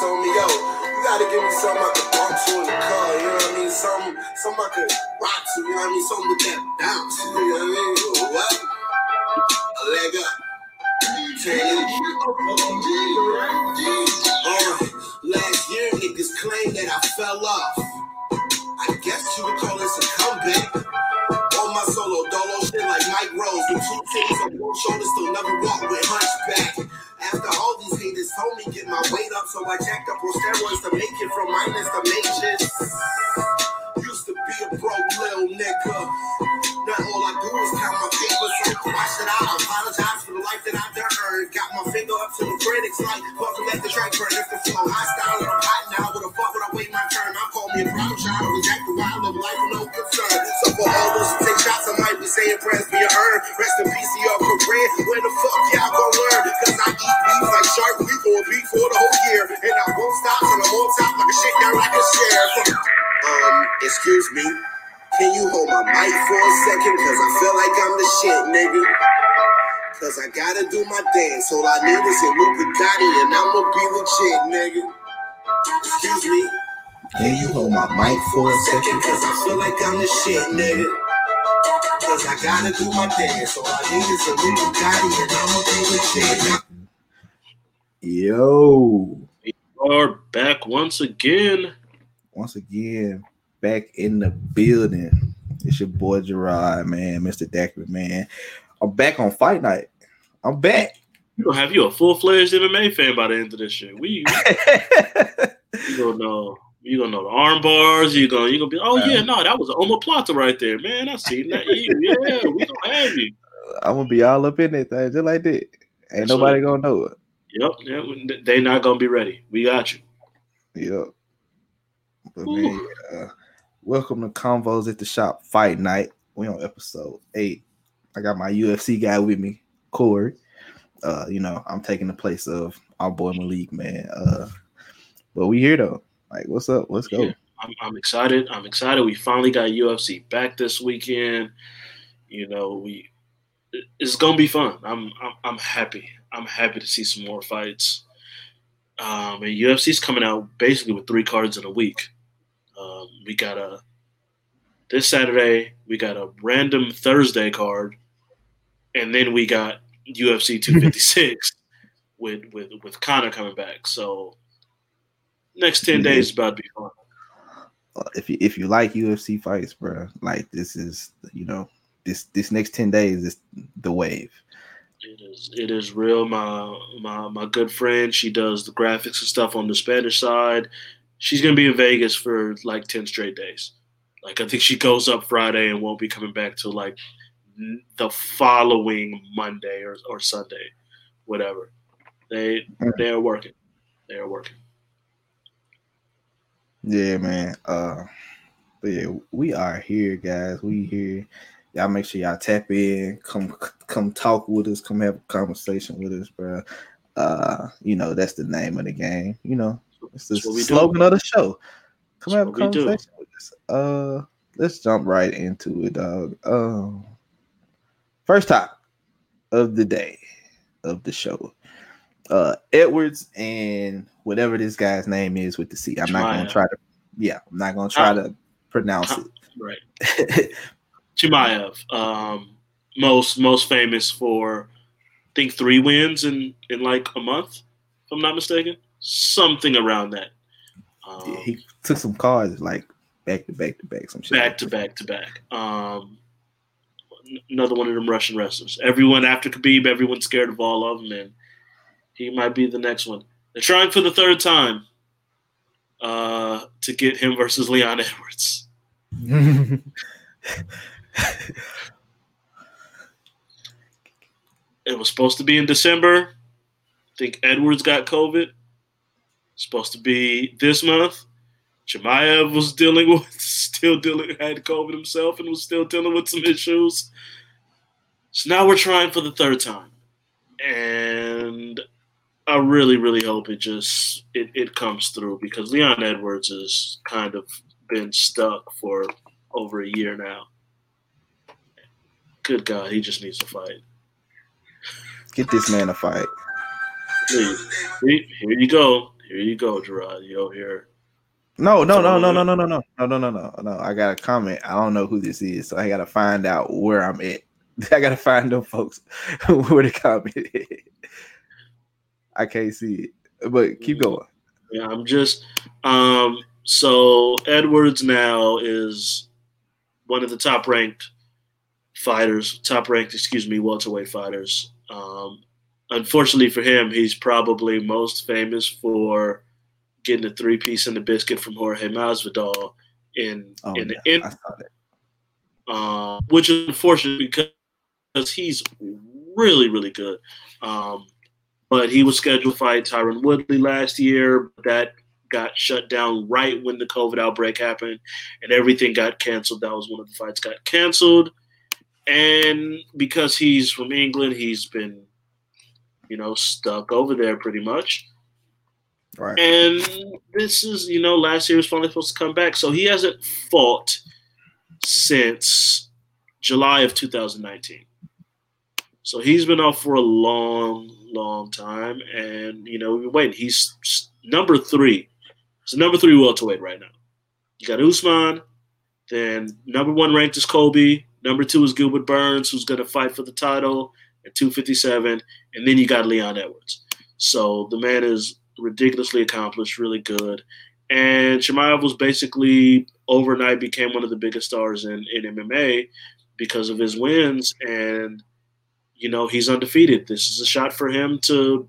told me, yo, you gotta give me something I could bump to in the car, you know what I mean? Something, something I could rock to, you know what I mean? Something with that bounce, you know what I mean? What? A leg up. Uh, last year, niggas claimed that I fell off. I guess you would call this a comeback. Two walk with. After all these haters told me get my weight up, so I up to make it from. Used to be a broke little nigga. Now all I do is count my paper, so why should I apologize for the life that I done earned? Got my finger up to the critics like, fuck let the track burn. If the flow hostile and I'm hot now, what the fuck would I wait my turn? I call me a problem saying prayers for your earn. Rest in peace to your career. When the fuck y'all gon' learn? Cause I eat beef like shark, we gon' beef for the whole year. And I won't stop till I'm on top like a shit down like a sheriff. Um, excuse me. Can you hold my mic for a second? Cause I feel like I'm the shit, nigga. Cause I gotta do my dance. All I need is a Bugatti and I'ma be legit, nigga. Excuse me. Can you hold my mic for a second? Cause I feel like I'm the shit, nigga. Cause I gotta do my dance. All I need is a new Bugatti and I'ma be legit. Yo, Are back once again. once again, back in the building. It's your boy Gerard, man, Mr. Decker, man. I'm back on fight night. I'm back. You gonna have you a full fledged MMA fan by the end of this shit. We you gonna know you gonna know the arm bars. You're gonna you're gonna be oh yeah no that was an omoplata right there man. I seen that. Yeah, we gonna have you. I'm gonna be all up in thing just like that. Ain't That's nobody gonna know it. Yep, yeah, they not gonna be ready. We got you. Yep. But man, uh, welcome to Convos at the Shop Fight Night. We on episode eight. I got my UFC guy with me, Corey. Uh, you know, I'm taking the place of our boy Malik, man. Uh, but we here though. Like, what's up? Let's go. Yeah, I'm, I'm excited. I'm excited. We finally got UFC back this weekend. You know, we it's gonna be fun. I'm I'm, I'm happy. I'm happy to see some more fights. Um, and UFC's coming out basically with three cards in a week. Um, we got a this Saturday. We got a random Thursday card, and then we got UFC 256 with with with Conor coming back. So next ten days is about to be fun. Uh, If you if you like UFC fights, bro, like this is you know this this next ten days is the wave. It is it is real. My my my good friend, she does the graphics and stuff on the Spanish side. She's gonna be in Vegas for like ten straight days. Like I think she goes up Friday and won't be coming back till like the following Monday or, or Sunday, whatever. They they are working. They are working. Yeah, man. Uh, but yeah, we are here, guys. We here. Y'all make sure y'all tap in, come come talk with us, come have a conversation with us, bro. Uh, you know that's the name of the game. You know, it's the we do. slogan of the show. Come That's have a what we do. conversation with us. Uh, let's jump right into it, dog. Um, first topic of the day of the show. Uh, Edwards and whatever this guy's name is with the C. I'm not gonna try to. Yeah, I'm not gonna try Oh. to pronounce it. Right. Chimaev, um, most most famous for I think three wins in in like a month, if I'm not mistaken. Something around that. Um, Yeah, he took some cards like back to back to back, some shit. back to back to back. Um, another one of them Russian wrestlers. Everyone after Khabib, everyone's scared of all of them, and he might be the next one. They're trying for the third time uh, to get him versus Leon Edwards. It was supposed to be in December. I think Edwards got COVID. Supposed to be this month. Chimaev was dealing with, still dealing, had COVID himself and was still dealing with some issues. So now we're trying for the third time. And I really, really hope it just, it, it comes through because Leon Edwards has kind of been stuck for over a year now. Good God, he just needs to fight. Get this man a fight. Please. Here you go. Here you go, Gerard. You here. No, no, no, no, no, no, no, no, no, no, no, no, no. I got a comment. I don't know who this is, so I got to find out where I'm at. I got to find them folks where the comment is. I can't see it, but keep going. Yeah, I'm just. Um. So Edwards now is one of the top ranked fighters, top ranked, excuse me, welterweight fighters. Um, unfortunately for him, he's probably most famous for getting a three piece in the biscuit from Jorge Masvidal in Oh, in yeah, in I uh, which is unfortunate because he's really, really good. Um, but he was scheduled to fight Tyron Woodley last year. But that got shut down right when the COVID outbreak happened, and everything got canceled. That was one of the fights got canceled. And because he's from England, he's been, you know, stuck over there pretty much. Right. And this is, you know, last year was finally supposed to come back. So he hasn't fought since July of 2019. So he's been off for a long, long time. And, you know, we've been waiting. He's number three. He's number three welterweight right now. You got Usman. Then number one ranked is Colby. Number two is Gilbert Burns, who's going to fight for the title at 257. And then you got Leon Edwards. So the man is ridiculously accomplished, really good. And Chimaev was basically overnight became one of the biggest stars in, in MMA because of his wins. And, you know, he's undefeated. This is a shot for him to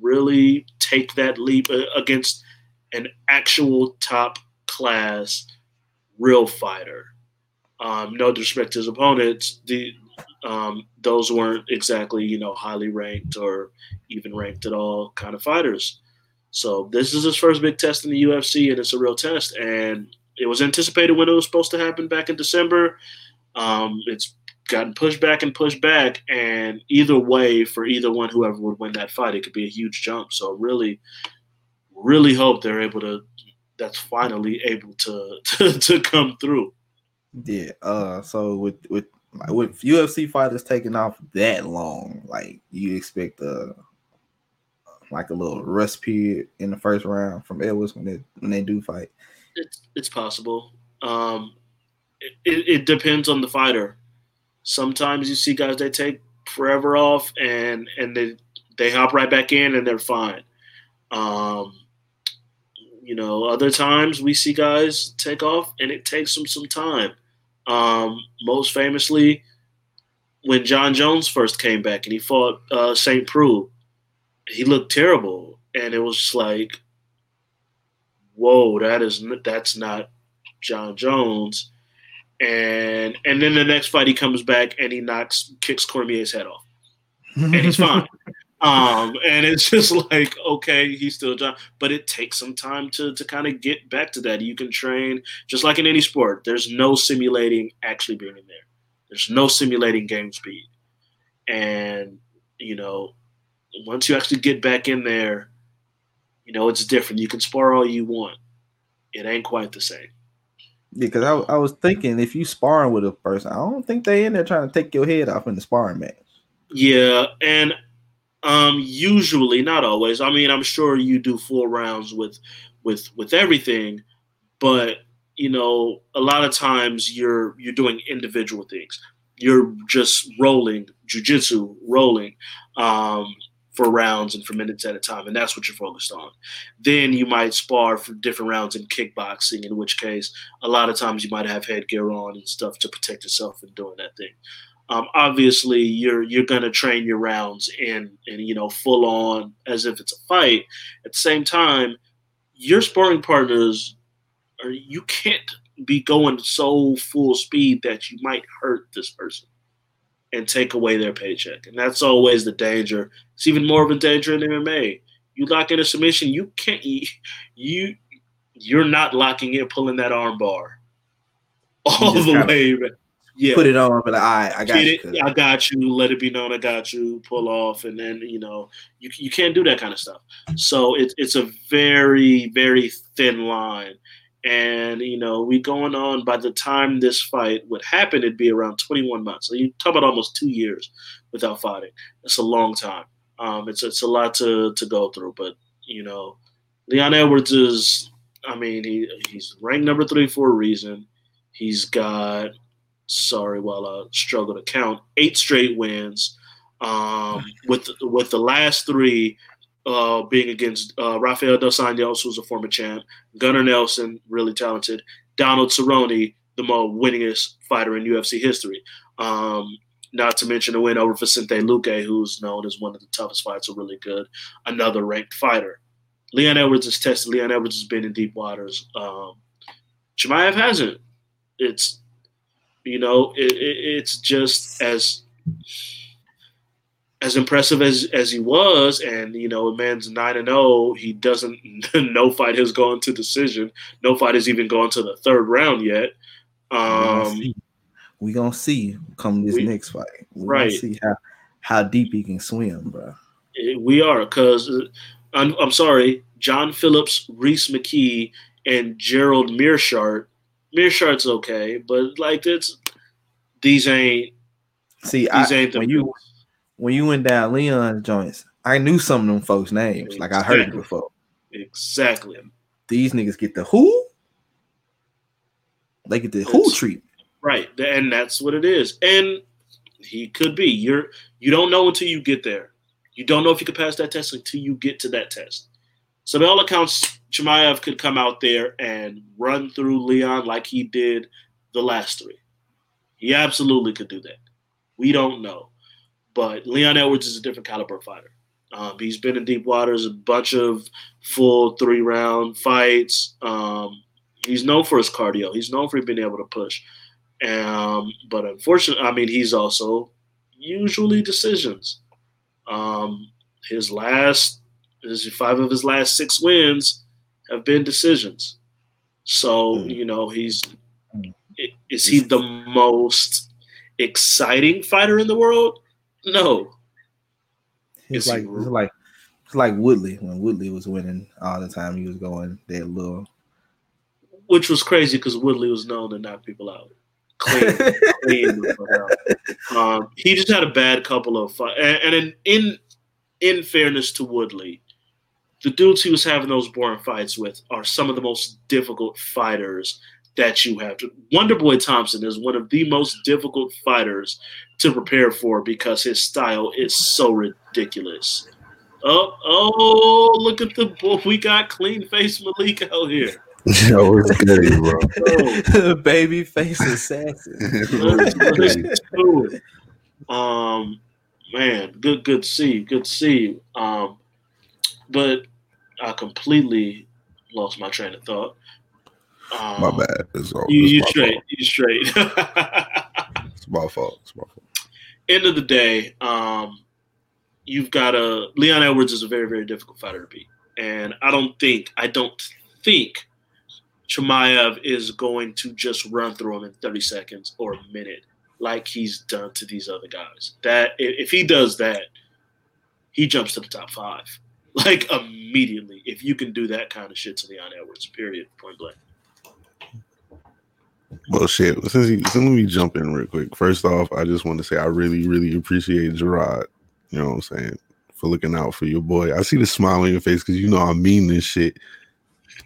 really take that leap uh, against an actual top class real fighter. Um, no disrespect to his opponents, the um, those weren't exactly you know highly ranked or even ranked at all kind of fighters. So this is his first big test in the UFC, and it's a real test. And it was anticipated when it was supposed to happen back in December. Um, it's gotten pushed back and pushed back, and either way, for either one, whoever would win that fight, it could be a huge jump. So really, really hope they're able to. That's finally able to to, to come through. Yeah. Uh. So with with with UFC fighters taking off that long, like you expect a like a little rest period in the first round from Edwards when they when they do fight. It's it's possible. Um, it, it, it depends on the fighter. Sometimes you see guys they take forever off and and they they hop right back in and they're fine. Um, you know, other times we see guys take off and it takes them some time. Um, most famously, when Jon Jones first came back and he fought uh, St. Preux, he looked terrible, and it was just like, whoa, that is that's not Jon Jones. And and then the next fight he comes back and he knocks kicks Cormier's head off, and he's fine. um, and it's just like okay, he's still Jon, but it takes some time to to kind of get back to that. You can train just like in any sport. There's no simulating actually being in there. There's no simulating game speed, and you know once you actually get back in there, you know it's different. You can spar all you want. It ain't quite the same. Because I, I was thinking if you sparring with a person, I don't think they in there trying to take your head off in the sparring match. Yeah, and um usually, not always. I mean, I'm sure you do four rounds with with with everything, but you know, a lot of times you're you're doing individual things. You're just rolling jujitsu, rolling um, for rounds and for minutes at a time, and that's what you're focused on. Then you might spar for different rounds in kickboxing, in which case a lot of times you might have headgear on and stuff to protect yourself in doing that thing. Um, obviously, you're you're gonna train your rounds in and you know full on as if it's a fight. At the same time, your sparring partners are you can't be going so full speed that you might hurt this person and take away their paycheck. And that's always the danger. It's even more of a danger in MMA. You lock in a submission, you can't you you're not locking in, pulling that arm bar all the way. Yeah, Put it on, but like, right, I got get you. it. I got you. Let it be known I got you. Pull off, and then you know you you can't do that kind of stuff. So it's it's a very very thin line, and you know we going on. By the time this fight would happen, it'd be around 21 months. So you talk about almost two years without fighting. It's a long time. Um, it's it's a lot to to go through, but you know, Leon Edwards is. I mean, he he's ranked number three for a reason. He's got sorry, while I struggle to count, eight straight wins. Um, with with the last three uh, being against uh, Rafael dos Anjos, who's a former champ, Gunnar Nelson, really talented, Donald Cerrone, the most winningest fighter in UFC history. Um, not to mention a win over Vicente Luque, who's known as one of the toughest fighters, really good, another ranked fighter. Leon Edwards is tested. Leon Edwards has been in deep waters. Um, Chimaev hasn't. It's you know, it, it, it's just as as impressive as as he was, and you know, a man's nine and zero. Oh, he doesn't. no fight has gone to decision. No fight has even gone to the third round yet. Um, we gonna see come this we, next fight. We right. see how how deep he can swim, bro. We are because uh, I'm, I'm sorry, John Phillips, Rhys McKee, and Gerald Meerschaert. Meerschaert's okay, but like it's these ain't. See, these I, ain't the when you when you went down Leon joints, I knew some of them folks' names. Exactly. Like I heard it before. Exactly. These niggas get the who? They get the who treatment. Right. And that's what it is. And he could be. You're you don't know until you get there. You don't know if you could pass that test until you get to that test. So by all accounts, Chimaev could come out there and run through Leon like he did the last three. He absolutely could do that. We don't know. But Leon Edwards is a different caliber fighter. Um, he's been in deep waters, a bunch of full three round fights. Um, he's known for his cardio. He's known for being able to push. Um, but unfortunately, I mean, he's also usually decisions. Um, his last, his five of his last six wins have been decisions. So mm. you know he's is he the most exciting fighter in the world? No. It's like it's like it's like Woodley when Woodley was winning all the time. He was going that little, which was crazy because Woodley was known to knock people out. Clean, clean um, he just had a bad couple of fights, and, and in, in in fairness to Woodley, the dudes he was having those boring fights with are some of the most difficult fighters that you have to. Wonder Boy Thompson is one of the most difficult fighters to prepare for because his style is so ridiculous. Oh, oh, look at the boy. We got clean face Malik out here. Yo, it's good, bro. oh. Baby face assassin. um, man, good, good to see you. Good to see you. Um, but I completely lost my train of thought. Um, my bad. It's all, you, you straight. Fault. You straight. it's my fault. It's my fault. End of the day, um, you've got a Leon Edwards is a very very difficult fighter to beat, and I don't think I don't think Chimaev is going to just run through him in 30 seconds or a minute like he's done to these other guys. That if he does that, he jumps to the top five like immediately. If you can do that kind of shit to Leon Edwards, period, point blank. Well, shit. Since, you, since let me jump in real quick. First off, I just want to say I really, really appreciate Gerard. You know what I'm saying for looking out for your boy. I see the smile on your face because you know I mean this shit.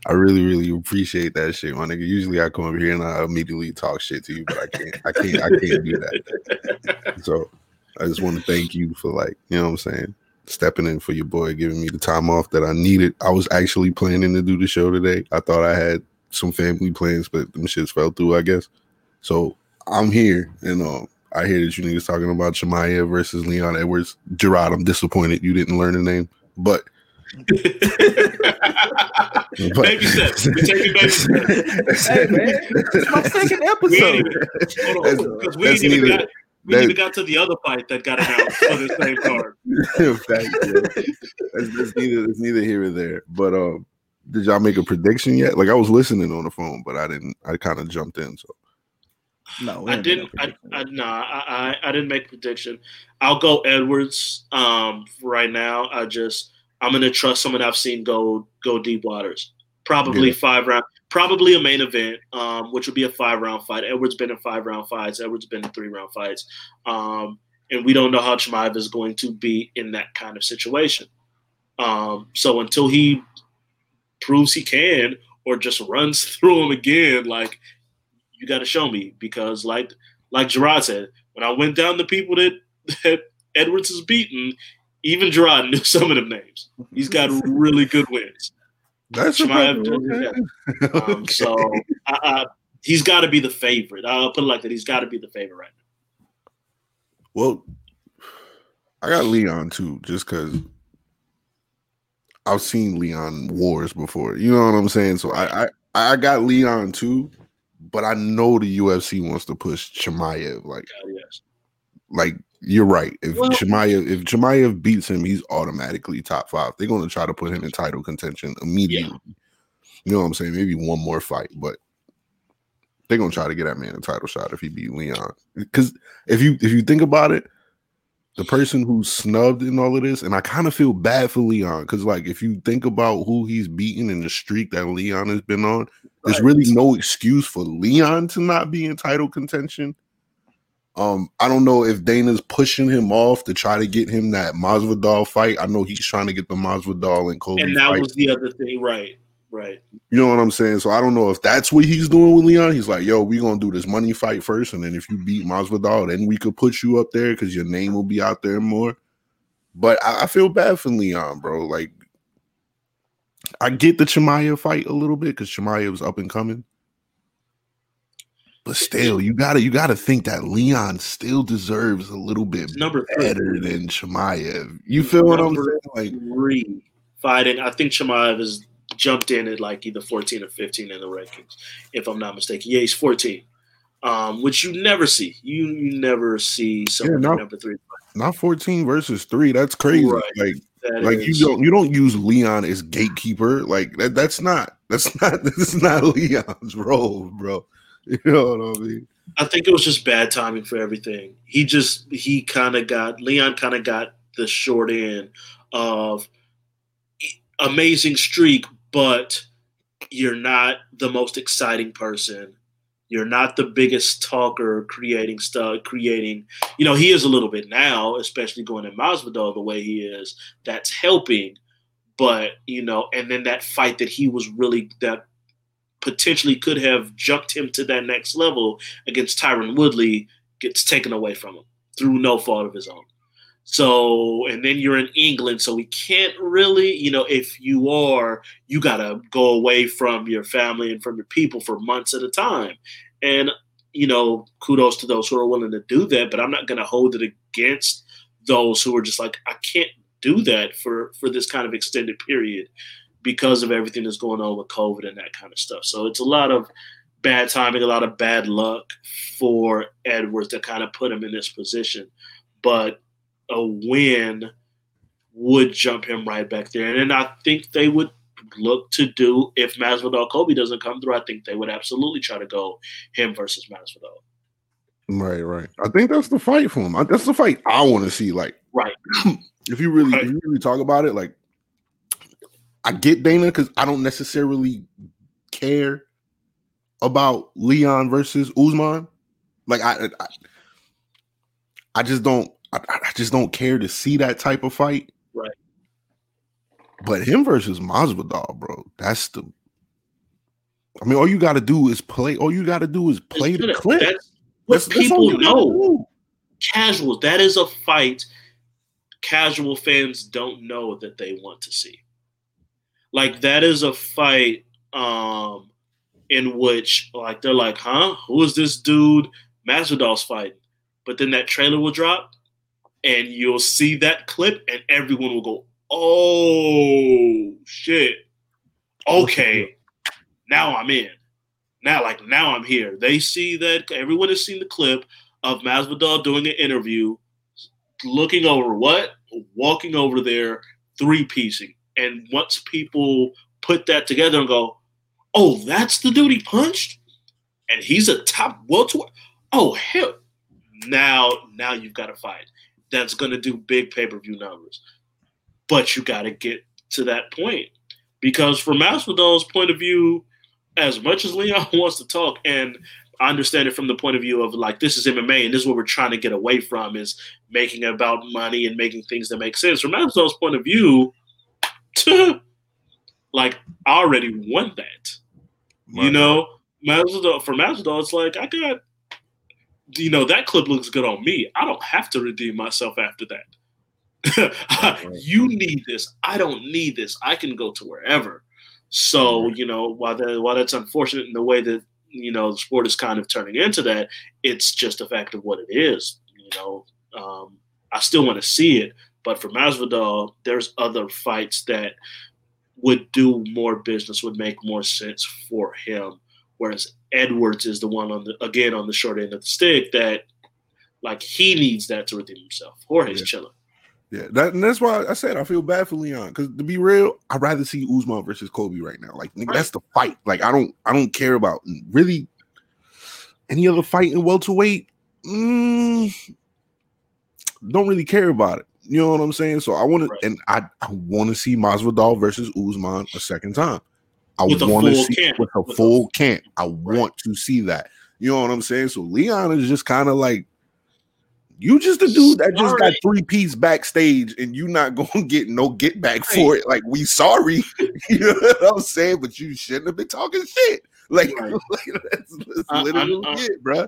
I really, really appreciate that shit, my nigga. Usually I come over here and I immediately talk shit to you, but I can't, I can't, I can't do that. So I just want to thank you for like, you know what I'm saying, stepping in for your boy, giving me the time off that I needed. I was actually planning to do the show today. I thought I had some family plans, but them shits fell through, I guess. So I'm here, and um, I hear that you niggas talking about Chimaev versus Leon Edwards. Gerard, I'm disappointed you didn't learn the name, but. but baby steps. We're taking baby steps. hey man, it's my second episode. Because we, ain't even got we that, even got to the other fight that got announced for the same card. Fact, yeah. that's, neither, that's neither here or there. But um, did y'all make a prediction yet? Like I was listening on the phone, but I didn't. I kind of jumped in. So no, I didn't. I, I no, I, I, I didn't make a prediction. I'll go Edwards. Um, right now, I just I'm gonna trust someone I've seen go go deep waters. Probably yeah. five round. Probably a main event, um, which would be a five round fight. Edwards been in five round fights. Edwards been in three round fights. Um, and we don't know how Chimaev is going to be in that kind of situation. Um, so until he proves he can, or just runs through him again, like you got to show me because, like like Gerard said, when I went down the people that, that Edwards has beaten, even Gerard knew some of them names. He's got really good wins. That's Chimaev okay. does Um, Okay. So I, I, he's got to be the favorite. I'll put it like that. He's got to be the favorite right now. Well, I got Leon too, just because I've seen Leon wars before. You know what I'm saying? So I, I I got Leon too, but I know the UFC wants to push Chimaev. Like God, yes. like you're right. If Well- Chimaev if Chimaev beats him, he's automatically top five. They're gonna try to put him in title contention immediately. You know what I'm saying? Maybe one more fight, but they're gonna try to get that man a title shot if he beat Leon. Because if you if you think about it, the person who's snubbed in all of this, and I kind of feel bad for Leon because like if you think about who he's beaten in the streak that Leon has been on, there's really no excuse for Leon to not be in title contention. Um, I don't know if Dana's pushing him off to try to get him that Masvidal fight. I know he's trying to get the Masvidal and Colby And that fight. was the other thing, right? Right. You know what I'm saying? So I don't know if that's what he's doing with Leon. He's like, yo, we gonna do this money fight first, and then if you beat Masvidal, then we could put you up there because your name will be out there more. But I, I feel bad for Leon, bro. Like, I get the Chimaev fight a little bit because Chimaev was up and coming. But still, you gotta you gotta think that Leon still deserves a little bit Number three. better than Chimaev. You feel what I'm saying? Like, three fighting. I think Chimaev has jumped in at like either 14 or 15 in the rankings, if I'm not mistaken. Yeah, he's 14, um, which you never see. You you never see someone no. at number three. not 14 versus three. That's crazy. Right. Like That like you don't you don't use Leon as gatekeeper. Like that that's not that's not that's not Leon's role, bro. You know what I mean? I think it was just bad timing for everything. He just he kind of got Leon kind of got the short end of amazing streak, but you're not the most exciting person. You're not the biggest talker, creating stuff, creating. You know, he is a little bit now, especially going in Masvidal the way he is. That's helping, but you know, and then that fight that he was really that potentially could have jumped him to that next level against Tyron Woodley gets taken away from him through no fault of his own. So, and then you're in England, so we can't really, you know, if you are, you got to go away from your family and from your people for months at a time. And, you know, kudos to those who are willing to do that, but I'm not going to hold it against those who are just like, I can't do that for for this kind of extended period because of everything that's going on with COVID and that kind of stuff. So it's a lot of bad timing, a lot of bad luck for Edwards to kind of put him in this position. But a win would jump him right back there. And then I think they would look to do if Masvidal Colby doesn't come through, I think they would absolutely try to go him versus Masvidal. Right, right. I think that's the fight for him. That's the fight I want to see. Like, Right. if you really, Right. if you really talk about it, like, I get Dana because I don't necessarily care about Leon versus Usman. Like, I, I, I just don't, I, I just don't care to see that type of fight. Right. But him versus Masvidal, bro, that's the. I mean, all you got to do is play. All you got to do is play the clip. That's what That's- people know. casuals. That is a fight casual fans don't know that they want to see. Like that is a fight um in which like they're like, huh? Who is this dude Masvidal's fighting? But then that trailer will drop and you'll see that clip and everyone will go, Oh shit. Okay. Now I'm in. Now like now I'm here. They see that everyone has seen the clip of Masvidal doing an interview, looking over what? Walking over there, three piecing. And once people put that together and go, oh, that's the dude he punched? And he's a top welterweight? Oh, hell. Now, now you've got a fight that's going to do big pay per view numbers. But you got to get to that point. Because from Masvidal's point of view, as much as Leon wants to talk, and I understand it from the point of view of like this is MMA and this is what we're trying to get away from is making about money and making things that make sense. From Masvidal's point of view, like I already won that. You know, Masvidal for Masvidal, it's like I got, you know, that clip looks good on me. I don't have to redeem myself after that. you need this. I don't need this. I can go to wherever. So you know, while that while that's unfortunate in the way that you know the sport is kind of turning into that, it's just a fact of what it is. You know, um, I still want to see it, but for Masvidal, there's other fights that would do more business, would make more sense for him. Whereas Edwards is the one on the again on the short end of the stick that like he needs that to redeem himself. Jorge's Yeah. chilling. Yeah, that and that's why I said I feel bad for Leon because to be real, I'd rather see Usman versus Colby right now. Like nigga, that's the fight. Like I don't I don't care about really any other fight in welterweight. Mm, don't really care about it. You know what I'm saying? So I want Right. to, and I I want to see Masvidal versus Usman a second time. I With want to see camp. with a With a- full camp. I want to see that. You know what I'm saying? So Leon is just kind of like you just a dude that just got three piece backstage and you not gonna get no get back for it. Like we sorry, you know what I'm saying? But you shouldn't have been talking shit. Like, Right. like, that's, that's I- I- literally I- it, bro.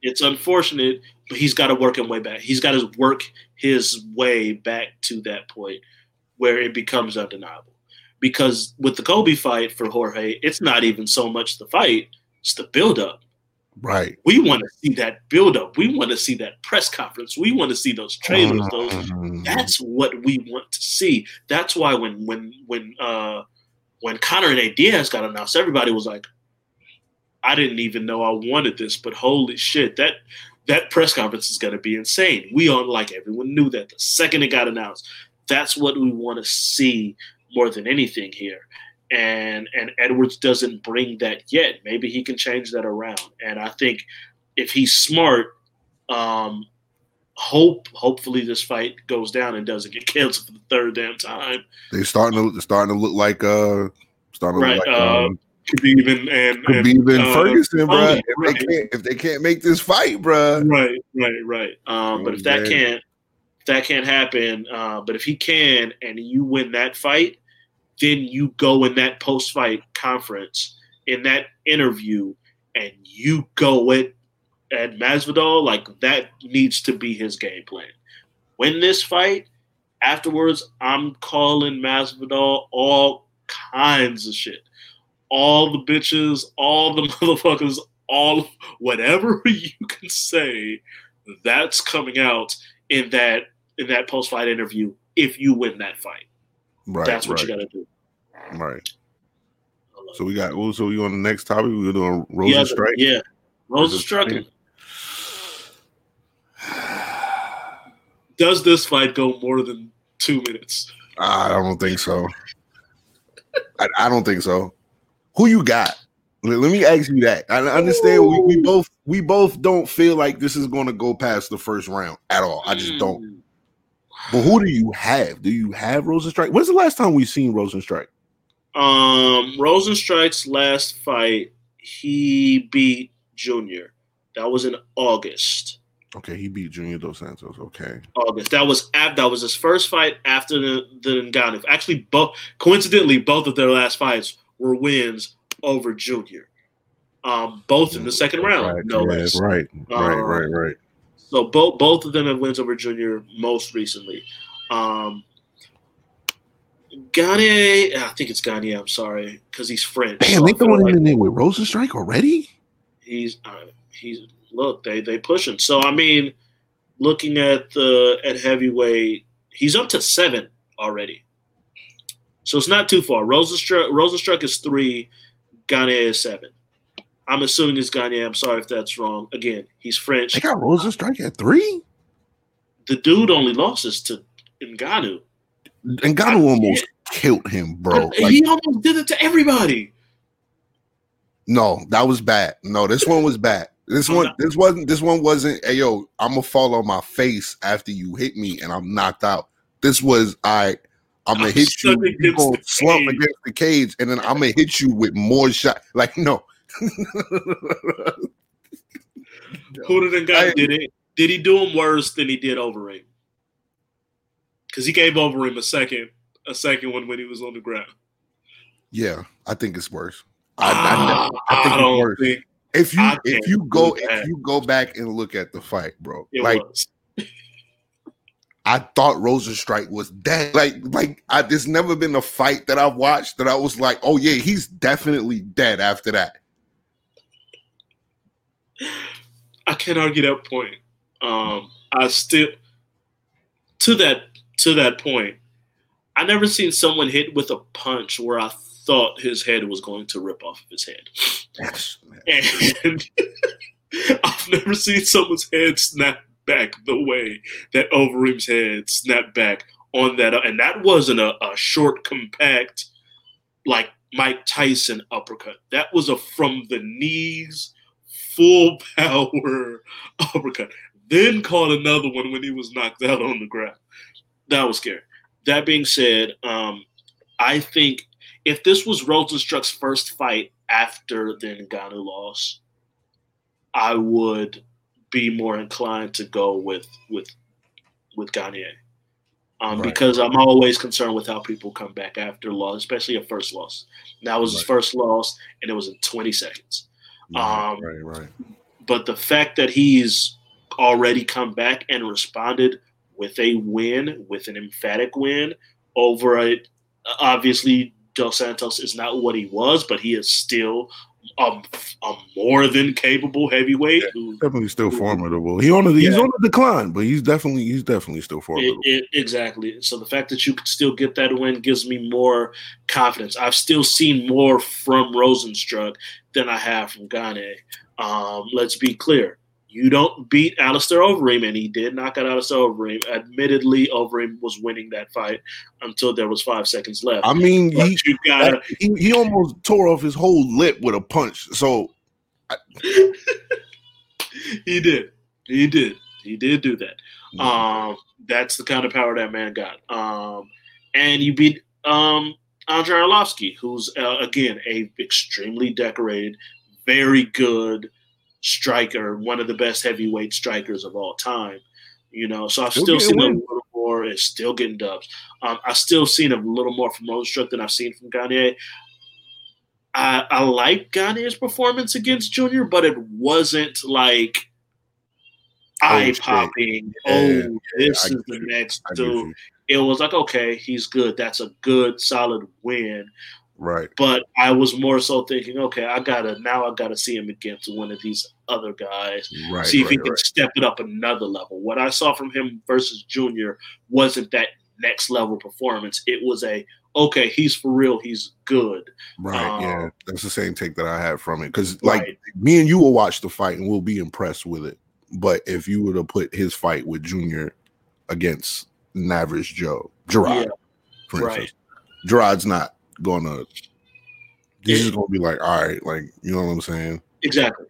it's unfortunate, but he's got to work him way back. He's got to work his way back to that point where it becomes undeniable. Because with the Colby fight for Jorge, it's not even so much the fight; it's the buildup. Right. We want to see that buildup. We want to see that press conference. We want to see those trailers. Those Mhm. that's what we want to see. That's why when when when uh when Conor and Nate Diaz got announced, everybody was like, I didn't even know I wanted this, but holy shit, that that press conference is gonna be insane. We all like everyone knew that the second it got announced. That's what we want to see more than anything here. And and Edwards doesn't bring that yet. Maybe he can change that around. And I think if he's smart, um, hope hopefully this fight goes down and doesn't get canceled for the third damn time. They starting to they're starting to look like uh starting to Right, look like uh, um, Khabib and and, could and be even uh, Ferguson, bro. Tony, If they can't if they can't make this fight, bro. right, right, right. Um, but if that Man. can't that can't happen, uh, but if he can and you win that fight, then you go in that post fight conference in that interview and you go at at Masvidal like that needs to be his game plan. Win this fight. Afterwards, I'm calling Masvidal all kinds of shit. All the bitches, all the motherfuckers, all whatever you can say, that's coming out in that in that post fight interview. If you win that fight, Right. that's what right, you got to do. Right. So we got so we on the next topic. We're doing Rosen yeah, strike. yeah. Rosa Strucken. Does this fight go more than two minutes? Ah, I don't think so. I, I don't think so. Who you got? Let, let me ask you that. I understand we, we both we both don't feel like this is going to go past the first round at all. I just don't. Mm. But who do you have? Do you have Rozenstruik? When's the last time we've seen Rozenstruik? Um, Rozenstruik's last fight, he beat Junior. That was in August. Okay, he beat Junior Dos Santos. Okay, August. That was af- that was his first fight after the the Ngannou. Actually, both coincidentally, both of their last fights were wins over Junior. Um, both in the second round, right, no less. right, right, Uh, right, right. So both both of them have wins over Junior most recently. Um, Gane, I think it's Gane. I'm sorry because he's French. Damn, so they throwing like him in there with Rozenstruik already? he's uh, he's look they they pushing. So I mean, looking at the at heavyweight, he's up to seven already. So it's not too far. Rozenstruik Rozenstruik is three, Gane is seven. I'm assuming it's Gane. I'm sorry if that's wrong. Again, he's French. They got Rozenstruik at three, The dude only losses to Ngannou. Gano almost killed him, bro. Like, he almost did it to everybody. no, that was bad. No, this one was bad. This one, this wasn't. This one wasn't. Hey, yo, I'm gonna fall on my face after you hit me, and I'm knocked out. This was I. I'm gonna I'm hit you. You gonna slump cage. against the cage, and then I'm gonna hit you with more shot. Like no, Who did got I- did it? Did he do him worse than he did Overeem? Because he gave Overeem a second, a second one when he was on the ground. Yeah, I think it's worse. I, I, Ah, I think it's worse. think if you I if you go if you go back and look at the fight, bro, it like was. I thought Rozenstruik was dead. Like, like I, there's never been a fight that I've watched that I was like, oh yeah, he's definitely dead after that. I can't argue that point. Um, I still to that to that point. I never seen someone hit with a punch where I thought his head was going to rip off of his head, and I've never seen someone's head snap back the way that Overeem's head snapped back on that, and that wasn't a, a short, compact like Mike Tyson uppercut. That was a from the knees full power uppercut. Then caught another one when he was knocked out on the ground. That was scary. That being said, um, I think if this was Rozenstruik's first fight after the Ngannou loss, I would be more inclined to go with with with Gane. Um, Right. Because I'm always concerned with how people come back after loss, especially a first loss. That was his first loss, and it was in 20 seconds. Right, Um, right, right. But the fact that he's already come back and responded with a win, with an emphatic win over it. obviously Dos Santos is not what he was, but he is still a, a more than capable heavyweight who Definitely still formidable. He on the, he's Yeah. on the decline, but he's definitely he's definitely still It, formidable. it, exactly. So the fact that you could still get that win gives me more confidence. I've still seen more from Rozenstruik than I have from Gane. Um, let's be clear. You don't beat Alistair Overeem, and he did knock out Alistair Overeem. Admittedly, Overeem was winning that fight until there was five seconds left. I mean, But he, you gotta, he he almost tore off his whole lip with a punch. So he did. He did. He did do that. Mm-hmm. Um, that's the kind of power that man got. Um, and you beat um, Andrei Arlovsky, who's uh, again a extremely decorated, very good striker, one of the best heavyweight strikers of all time. You know, so I've Still seen a little more. Is still getting dubs. Um, I've still seen a little more from Rozenstruik than I've seen from Gane. I, I like Gane's performance against Junior, but it wasn't like Oh, eye popping. Oh, yeah, this I is the next dude. It was like, okay, he's good. That's a good, solid win. Right. But I was more so thinking, okay, I gotta now I gotta see him against one of these other guys. Right. see if right, he can right. step it up another level. What I saw from him versus Junior wasn't that next level performance. It was a okay, he's for real, he's good. Right. yeah. Um, That's the same take that I had from it. Because like Right. me and you will watch the fight and we'll be impressed with it. But if you were to put his fight with Junior against an average Joe, Gerard, Yeah, for right. instance, Gerard's not gonna. He's just gonna be like, all right, like you know what I'm saying? Exactly.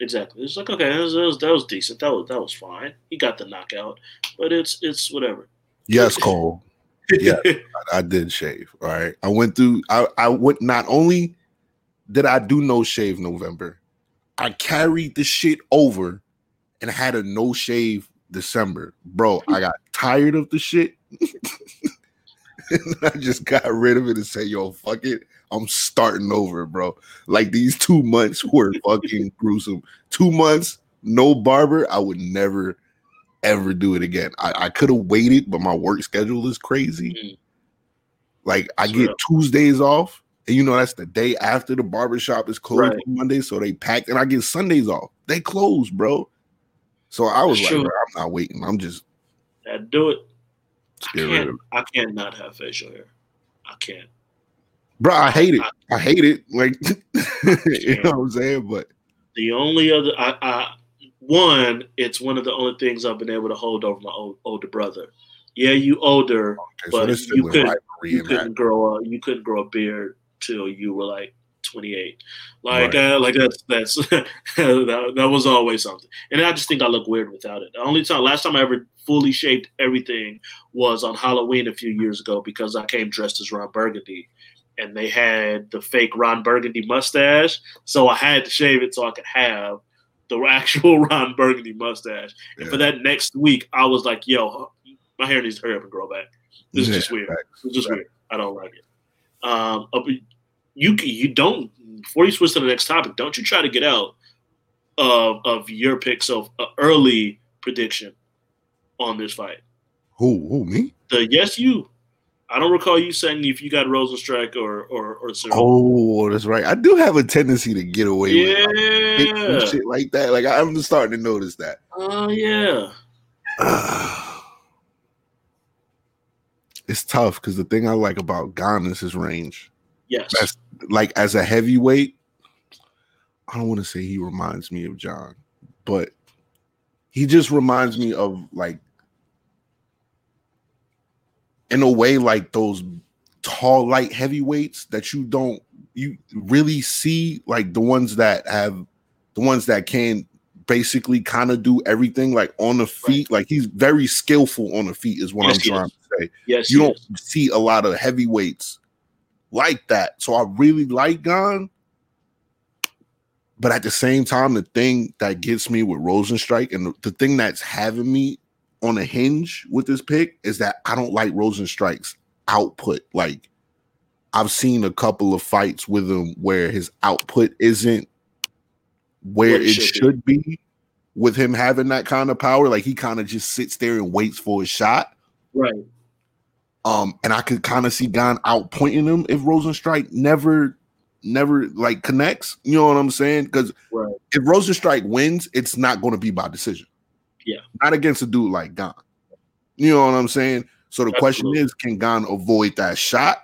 Exactly. It's like okay, that was, that was, that was decent. That was that was fine. He got the knockout, but it's it's whatever. Yes, Cole. Yeah. I, I did shave. All right. I went through. I I went. Not only did I do no shave November, I carried the shit over and had a no shave December, bro. I got tired of the shit. and I just got rid of it and said, "Yo, fuck it." I'm starting over, bro. Like these two months were fucking gruesome. Two months, no barber. I would never, ever do it again. I, I could have waited, but my work schedule is crazy. Mm. Like I get. Tuesdays off, and you know that's the day after the barbershop is closed Right. on Monday, so they packed, and I get Sundays off. They close, bro. So I was That's like, I'm not waiting. I'm just I'd do it. I get rid of can't. I can't not have facial hair. I can't. Bro, I hate it. I hate it. Like, you know what I'm saying? But The only other, I, I, one, it's one of the only things I've been able to hold over my old, older brother. Yeah, you older, okay, But there's you couldn't- you couldn't grow a, you couldn't grow a beard till you were like 28. Like, Right. uh, like that's that's that, that was always something. And I just think I look weird without it. The only time, last time I ever fully shaved everything was on Halloween a few years ago because I came dressed as Ron Burgundy. And they had the fake Ron Burgundy mustache, so I had to shave it so I could have the actual Ron Burgundy mustache. And for that next week, I was like, "Yo, my hair needs to hurry up and grow back. This is just weird. It's just weird. I don't like it." Um, you you don't before you switch to the next topic. Don't you try to get out of of your picks of uh, early prediction on this fight. Who? Who? Me? The yes, you. I don't recall you saying if you got Rozenstruik or or or. Oh, that's right. I do have a tendency to get away with like, yeah. shit like that. Like I'm starting to notice that. Oh yeah. it's tough because the thing I like about Gane is his range. Yes. That's like as a heavyweight. I don't want to say he reminds me of Jon, but he just reminds me of like, in a way, like those tall, light heavyweights that you don't you really see, like the ones that have the ones that can basically kind of do everything like on the feet. Like he's very skillful on the feet, is what Yes, I'm trying is. to say yes. you don't is. see a lot of heavyweights like that. So I really like Gane. But at the same time, the thing that gets me with Rozenstruik and the, the thing that's having me on a hinge with this pick is that I don't like Rozenstruik's output. Like I've seen a couple of fights with him where his output isn't where it it should should be with him having that kind of power. Like he kind of just sits there and waits for a shot. Right. Um, and I could kind of see Gane outpointing him if Rozenstruik never, never like connects. You know what I'm saying? Because Right. if Rozenstruik wins, it's not going to be by decision. Yeah. not against a dude like Gane. You know what I'm saying? So the question is, can Gane avoid that shot?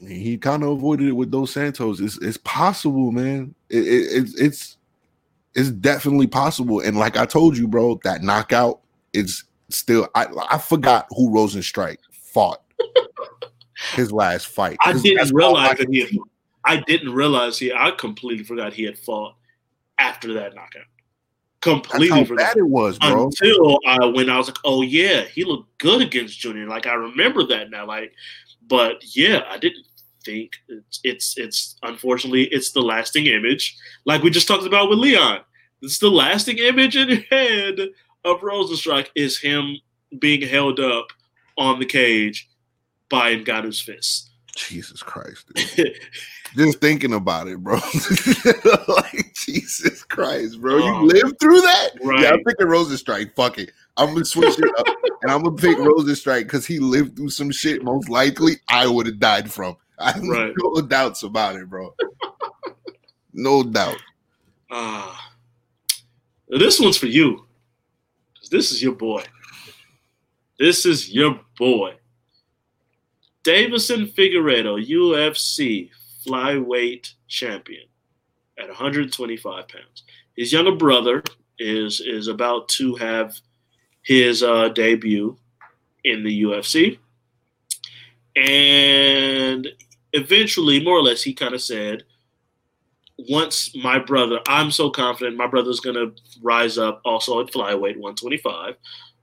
I mean, he kind of avoided it with dos Santos. It's it's possible, man. It, it, it's it's it's definitely possible. And like I told you, bro, that knockout is still. I I forgot who Rozenstruik fought his last fight. I didn't realize I that he had. I didn't realize he. I completely forgot he had fought after that knockout. That's Completely how forgot. bad it was, bro. Until I when I was like, oh yeah, he looked good against Junior. Like I remember that now. Like, but yeah, I didn't think it's it's it's unfortunately it's the lasting image. Like we just talked about with Leon. It's the lasting image in your head of Rozenstruik is him being held up on the cage by Ngannou's fist. Jesus Christ. Just thinking about it, bro. like Jesus Christ, bro. Oh. You lived through that? Right. Yeah, I'm picking Rozenstruik. Fuck it. I'm gonna switch it up and I'm gonna pick Rozenstruik because he lived through some shit most likely I would have died from. I have Right. no doubts about it, bro. no doubt. Ah, this one's for you. This is your boy. This is your boy. Deiveson Figueiredo, UFC flyweight champion at 125 pounds. His younger brother is is about to have his uh, debut in the UFC, and eventually, more or less, he kind of said, once my brother, I'm so confident my brother's gonna rise up also at flyweight 125.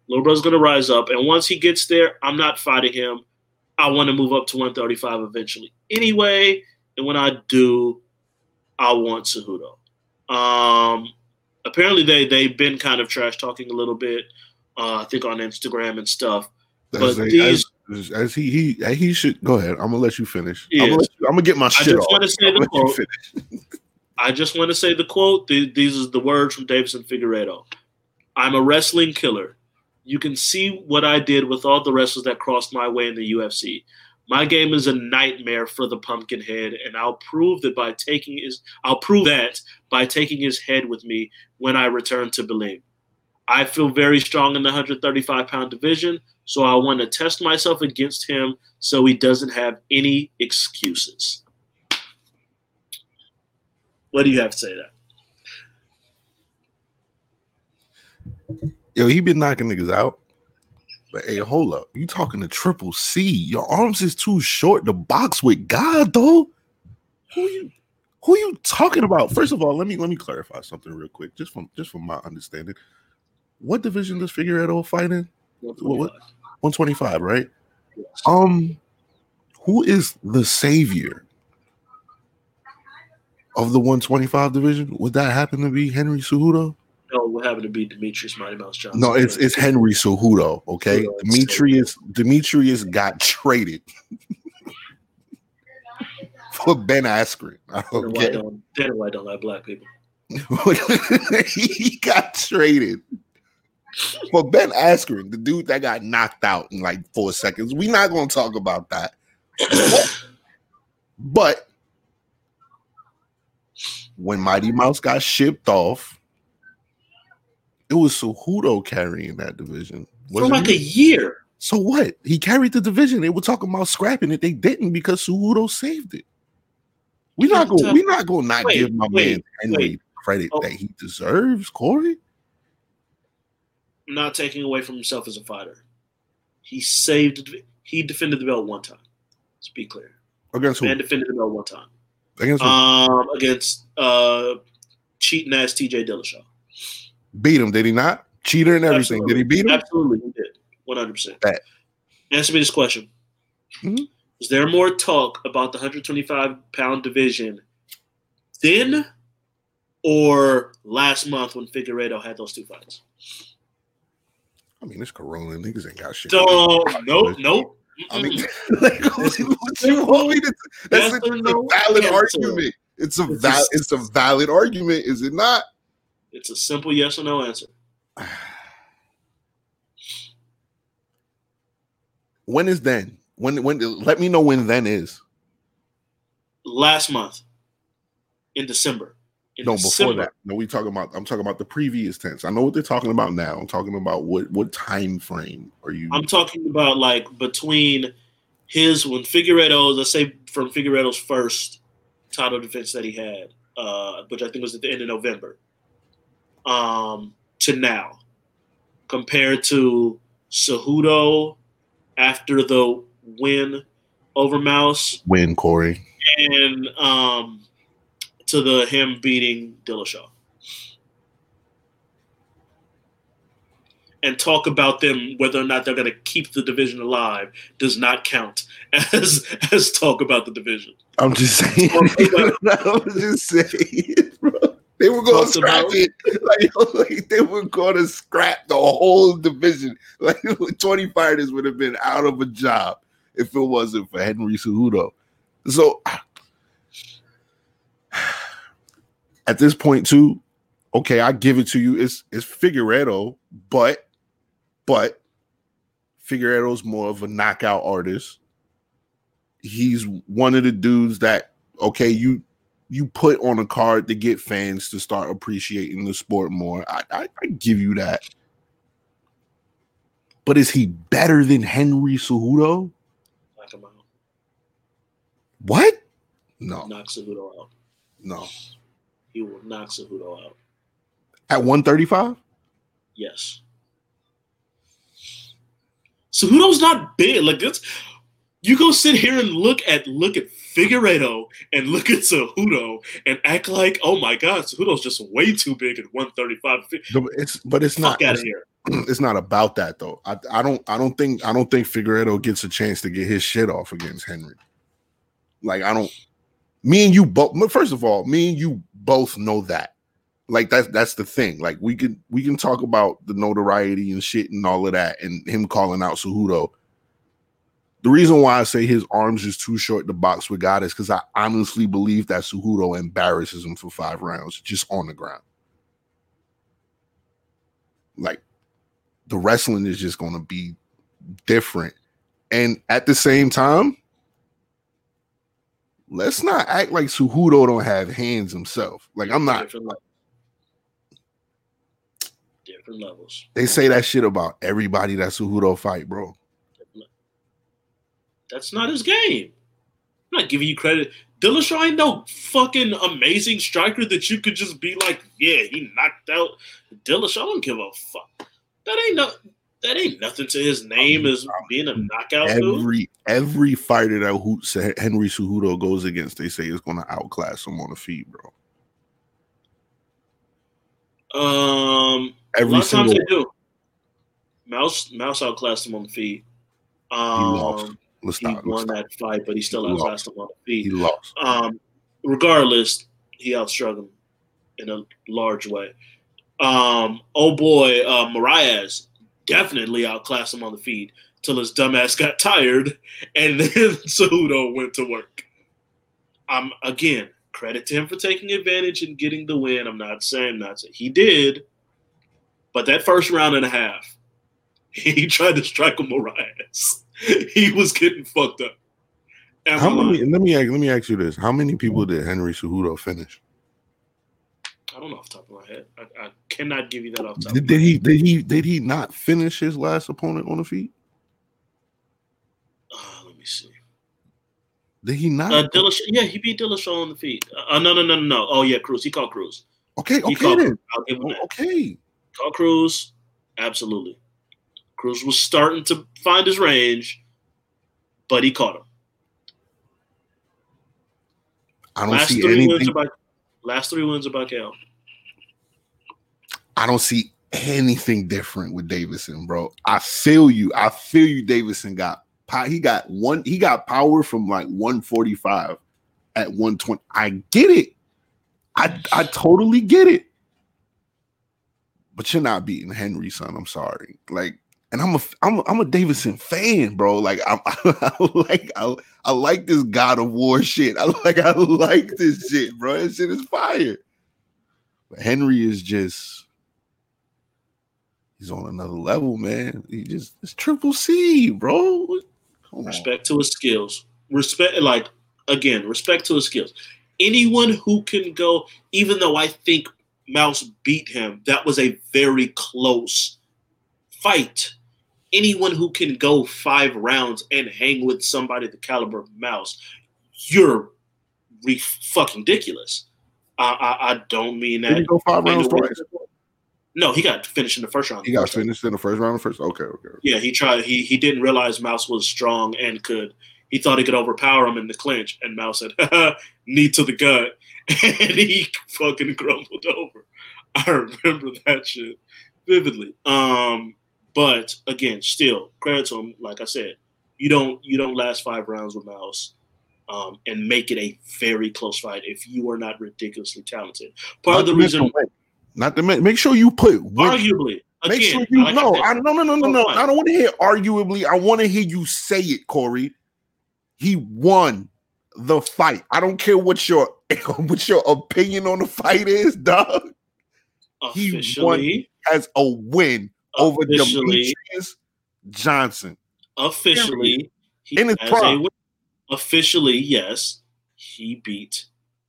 Little brother's gonna rise up, and once he gets there, I'm not fighting him. I want to move up to 135 eventually. Anyway, and when I do, I want Cejudo. Um, apparently they they've been kind of trash talking a little bit. Uh, I think on Instagram and stuff. But As, these- as, as he he he should go ahead. I'm gonna let you finish. Yeah. I'm, gonna let you- I'm gonna get my shit just off. say the gonna let you quote. I just want to say the quote. Th- These is the words from Deiveson Figueiredo. I'm a wrestling killer. You can see what I did with all the wrestlers that crossed my way in the UFC. My game is a nightmare for the pumpkin head, and I'll prove that by taking his I'll prove that by taking his head with me when I return to Berlin. I feel very strong in the 135 pound division, so I want to test myself against him so he doesn't have any excuses. What do you have to say to that? Yo, he been knocking niggas out. But hey, hold up. You talking to triple C. Your arms is too short to box with God, though. Who you who you talking about? First of all, let me let me clarify something real quick, just from just from my understanding. What division does Figueiredo fight in? What- what? 125, right? Um, who is the savior? Of the 125 division, would that happen to be Henry Cejudo? No, what happened to be Demetrius Mighty Mouse Johnson? No, it's it's Henry Cejudo. Okay, it's Demetrius Demetrius got traded for Ben Askren. Okay, don't then why don't like black people? he got traded for Ben Askren, the dude that got knocked out in like four seconds. We're not going to talk about that, but when Mighty Mouse got shipped off, it was Cejudo carrying that division. For wasn't like it? a year. So what? He carried the division. They were talking about scrapping it. They didn't because Cejudo saved it. We're not going. We're not going to not Wait, give my wait, man Henry credit Oh. that he deserves. Corey, not taking away from himself as a fighter. He saved. He defended the belt one time. Let's be clear. against who? Man defended the belt one time. Against? Um, against uh, cheating ass T.J. Dillashaw. beat him? Did he not? Cheater and everything. Did he beat him? Absolutely, he did. One hundred percent. Answer me this question: Mhm. Is there more talk about the 125 pound division then, or last month when Figueiredo had those two fights? I mean, it's Corona. Niggas ain't got shit. So, nope, nope. I mean, like, what you want me to? That's Yes a, or a valid answer. argument. It's a It's val- a- It's a valid argument, is it not? it's a simple yes or no answer. When is then? When? When? Let me know when then is. Last month, in December. In No, before that. No, we talking about. I'm talking about the previous tense. I know what they're talking about now. I'm talking about what what time frame are you? I'm talking about like between his when Figueiredo, let's say from Figueiredo's first title defense that he had, uh, which I think was at the end of November, um, to now, compared to Cejudo after the win over Mouse Win Corey? and um, to the him beating Dillashaw. And talk about them whether or not they're going to keep the division alive does not count as as talk about the division. I'm just saying. I'm just saying, bro. They were going to scrap about- it. Like, like, they were going to scrap the whole division. Like 20 fighters would have been out of a job if it wasn't for Henry Cejudo. So at this point, too, okay, I give it to you. It's it's Figueiredo, but but Figueiredo's more of a knockout artist. He's one of the dudes that okay, you you put on a card to get fans to start appreciating the sport more. I, I, I give you that. But is he better than Henry Cejudo? Knock him out. What? No, Knock Cejudo out. no. He will knock Cejudo out. At 135? Yes. Cejudo's not big. Like it's you go sit here and look at look at Figueiredo and look at Cejudo and act like, oh my god, Cejudo's just way too big at 135. No, It's but it's not out of here. it's not about that though. I, I don't I don't think I don't think Figueiredo gets a chance to get his shit off against Henry. Like I don't me and you both first of all, me and you both know that. Like that's that's the thing. Like we can we can talk about the notoriety and shit and all of that and him calling out Cejudo. The reason why I say his arms is too short to box with God is because I honestly believe that Cejudo embarrasses him for five rounds just on the ground. Like the wrestling is just going to be different. And at the same time, let's not act like Cejudo don't have hands himself. Like I'm not. Different, different levels. They say that shit about everybody that Cejudo fight, bro. That's not his game. I'm not giving you credit. Dillashaw ain't no fucking amazing striker that you could just be like, yeah, he knocked out Dillashaw. I don't give a fuck. That ain't no, that ain't nothing to his name as being a knockout dude. Every every fighter that who Henry Cejudo goes against, they say is going to outclass him on the feet, bro. Um, a Every lot of times they do. Mouse Mouse outclassed him on the feet. lost. Um, let's he stop. Won stop. that fight, but he still He outclassed him on the feet. He lost. Um, regardless, he outstruck him in a large way. Um, oh boy, uh, Moraes definitely outclassed him on the feet till his dumbass got tired, and then Cejudo went to work. I'm again, credit to him for taking advantage and getting the win. I'm not saying not saying he did, but that first round and a half, he tried to strike him a Moraes. he was getting fucked up. How many? Let me ask, let me ask you this: How many people did Henry Cejudo finish? I don't know off the top of my head. I, I cannot give you that off the top. Did, did he? Did he? Did he not finish his last opponent on the feet? Uh, let me see. Did he not? Uh, Dillashaw, yeah, he beat Dillashaw on the feet. Uh, no, no, no, no, no. Oh yeah, Cruz. He called Cruz. okay, He okay then. Cruz. I'll give him that. Okay. Call Cruz. Absolutely. Cruz was starting to find his range, but he caught him. I don't Last see three wins anything. are by last three wins by KO. I don't see anything different with Deiveson, bro. I feel you. I feel you. Deiveson got he got one. He got power from like 145 at 120. I get it. I I totally get it. But you're not beating Henry, son. I'm sorry. Like, and I'm a I'm a, I'm a Davison fan, bro. Like I'm I, like I, I like this God of War shit. I like I like this shit, bro. This shit is fire. But Henry is just he's on another level, man. He just it's triple C, bro. Come on. Respect to his skills. Respect, like again, respect to his skills. Anyone who can go, even though I think Mouse beat him, that was a very close fight. Anyone who can go five rounds and hang with somebody the caliber of Mouse, you're re- fucking ridiculous. I, I, I don't mean that. go five rounds in the way- twice? No, he got finished in the first round. He got finished in the first round. First, okay, okay. Yeah, he tried. He he didn't realize Mouse was strong and could. He thought he could overpower him in the clinch, and Mouse said, "Knee to the gut," and he fucking crumbled over. I remember that shit vividly. Um, but again, still credit to him. Like I said, you don't you don't last five rounds with Mouse. Um, and make it a very close fight if you are not ridiculously talented. Part of the Not to mention reason. Not to make, make sure you put arguably, Make again, sure you like know. I, no, no, no, no, no. I don't want to hear arguably. I want to hear you say it, Corey. He won the fight. I don't care what your what your opinion on the fight is, dog. he won. officially, Has a win over Demetrius Johnson. officially, In his prime. Officially, yes, he beat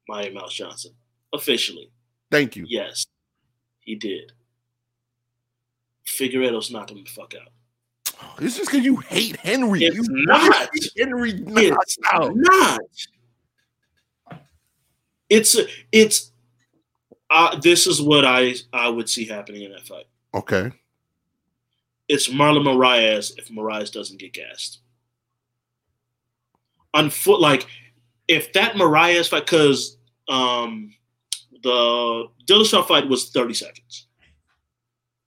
Mighty Mouse Johnson. Officially, Thank you. yes, he did. Figueiredo's knocked him the fuck out. It's just because you hate Henry. It's you not. Henry It's out. not. It's it's. Uh, this is what I I would see happening in that fight. Okay. It's Marlon Moraes if Moraes doesn't get gassed. On foot, like if that Moraes fight, because um, the Dillashaw fight was thirty seconds.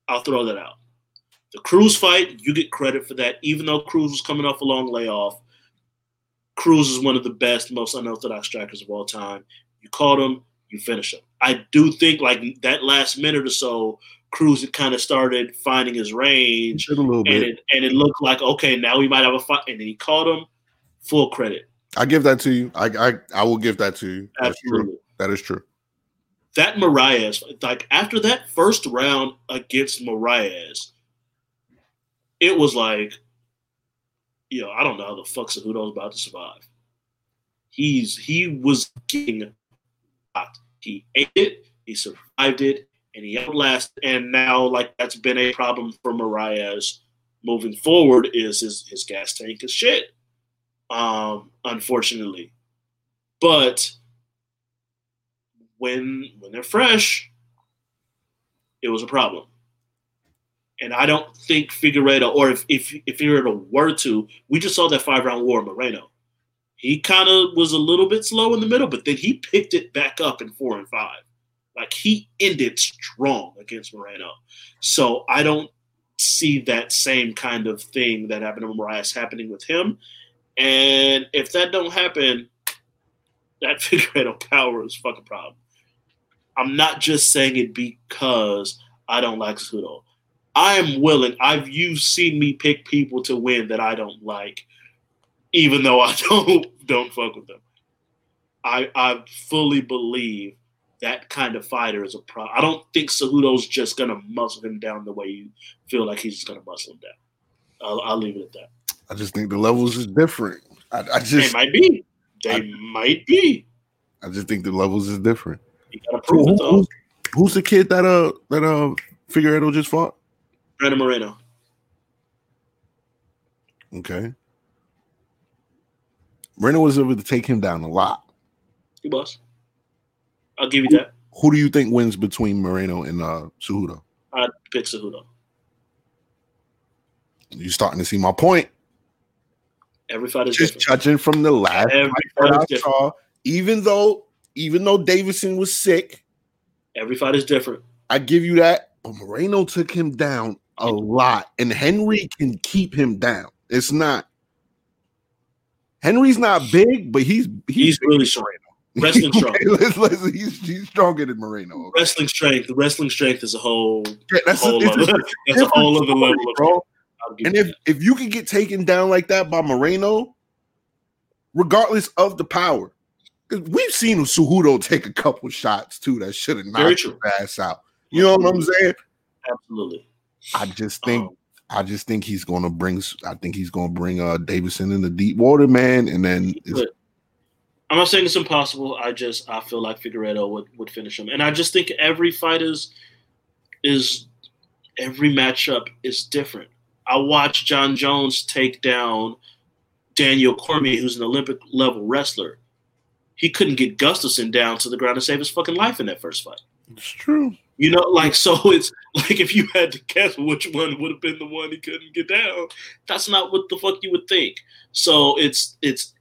I'll throw that out. The Cruz fight, you get credit for that, even though Cruz was coming off a long layoff. Cruz is one of the best, most unorthodox strikers of all time. You caught him, you finish him. I do think like that last minute or so, Cruz had kind of started finding his range, a little and bit. it and it looked like okay, now we might have a fight, and then he caught him. Full credit, I give that to you. I I, I will give that to you. That's true. absolutely. That is true. That Moraes, like after that first round against Moraes, it was like, you know, I don't know how the fuck Cejudo's about to survive. He's he was getting hot. He ate it, he survived it, and he outlasted. And now, like that's been a problem for Moraes moving forward. Is his his gas tank is shit. Um, unfortunately, but when when they're fresh, it was a problem. And I don't think Figueiredo, or if if if Figueiredo were to, we just saw that five round war Moreno. He kind of was a little bit slow in the middle, but then he picked it back up in four and five. Like he ended strong against Moreno. So I don't see that same kind of thing that happened to Moraes happening with him. And if that don't happen, that Figueiredo power is a fucking problem. I'm not just saying it because I don't like Cejudo. I am willing. I've you've seen me pick people to win that I don't like, even though I don't don't fuck with them. I I fully believe that kind of fighter is a pro. I don't think Cejudo's just gonna muscle him down the way you feel like he's just gonna muscle him down. I'll, I'll leave it at that. I just think the levels is different. I, I They just might be. They I- might be. I just think the levels is different. You gotta prove it though. who's, the kid that uh that uh Figueiredo just fought? Brandon Moreno. Okay. Moreno was able to take him down a lot. He was. I'll give you that. Who do you think wins between Moreno and uh Cejudo? I'd pick Cejudo. You starting to see my point. Every fight is Just different. judging from the last Every fight fight I saw, even though even though Davidson was sick, Every fight is different. I give you that. But Moreno took him down a lot, and Henry can keep him down. It's not Henry's not big, but he's He's big really strong. Wrestling strong. Let's, let's, he's, he's stronger than Moreno. okay? Wrestling strength. The Wrestling strength is a whole, Yeah, that's a, whole a other, that's a whole other level of bro. And if if you can get taken down like that by Moreno, regardless of the power, we've seen Cejudo take a couple shots too that should have knocked his ass out. You know what I'm saying? absolutely. I just think Um, I just think he's gonna bring I think he's gonna bring uh Davidson in the deep water, man, and then I'm not saying it's impossible. I just I feel like Figueiredo would, would finish him, and I just think every fight is is every matchup is different. I watched Jon Jones take down Daniel Cormier, who's an Olympic level wrestler. He couldn't get Gustafsson down to the ground to save his fucking life in that first fight. it's true. You know, like so it's like if you had to guess which one would have been the one he couldn't get down, that's not what the fuck you would think. So it's it's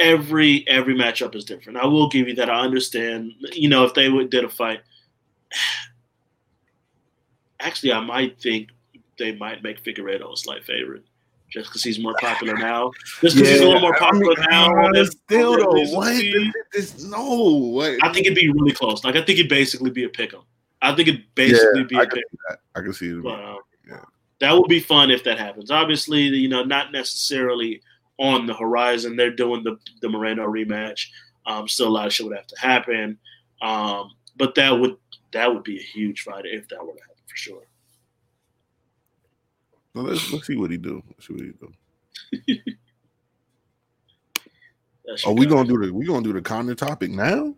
every every matchup is different. I will give you that. I understand. You know, if they would did a fight, actually, I might think they might make Figueiredo a slight favorite. Just because he's more popular now, just because he's a little more I mean, popular now. than still though, what? This, this, no, what? I think it'd be really close. Like I think it'd basically be a pick 'em. I think it'd basically be I a pick. I can see it. But, um, Yeah. That would be fun if that happens. Obviously, you know, not necessarily on the horizon. They're doing the the Moreno rematch. Um, still, a lot of shit would have to happen. Um, but that would that would be a huge fight if that were to happen for sure. Well, let's let's see what he do. Let's see what he do. That's Oh, we gonna do the we gonna do the Conor topic now?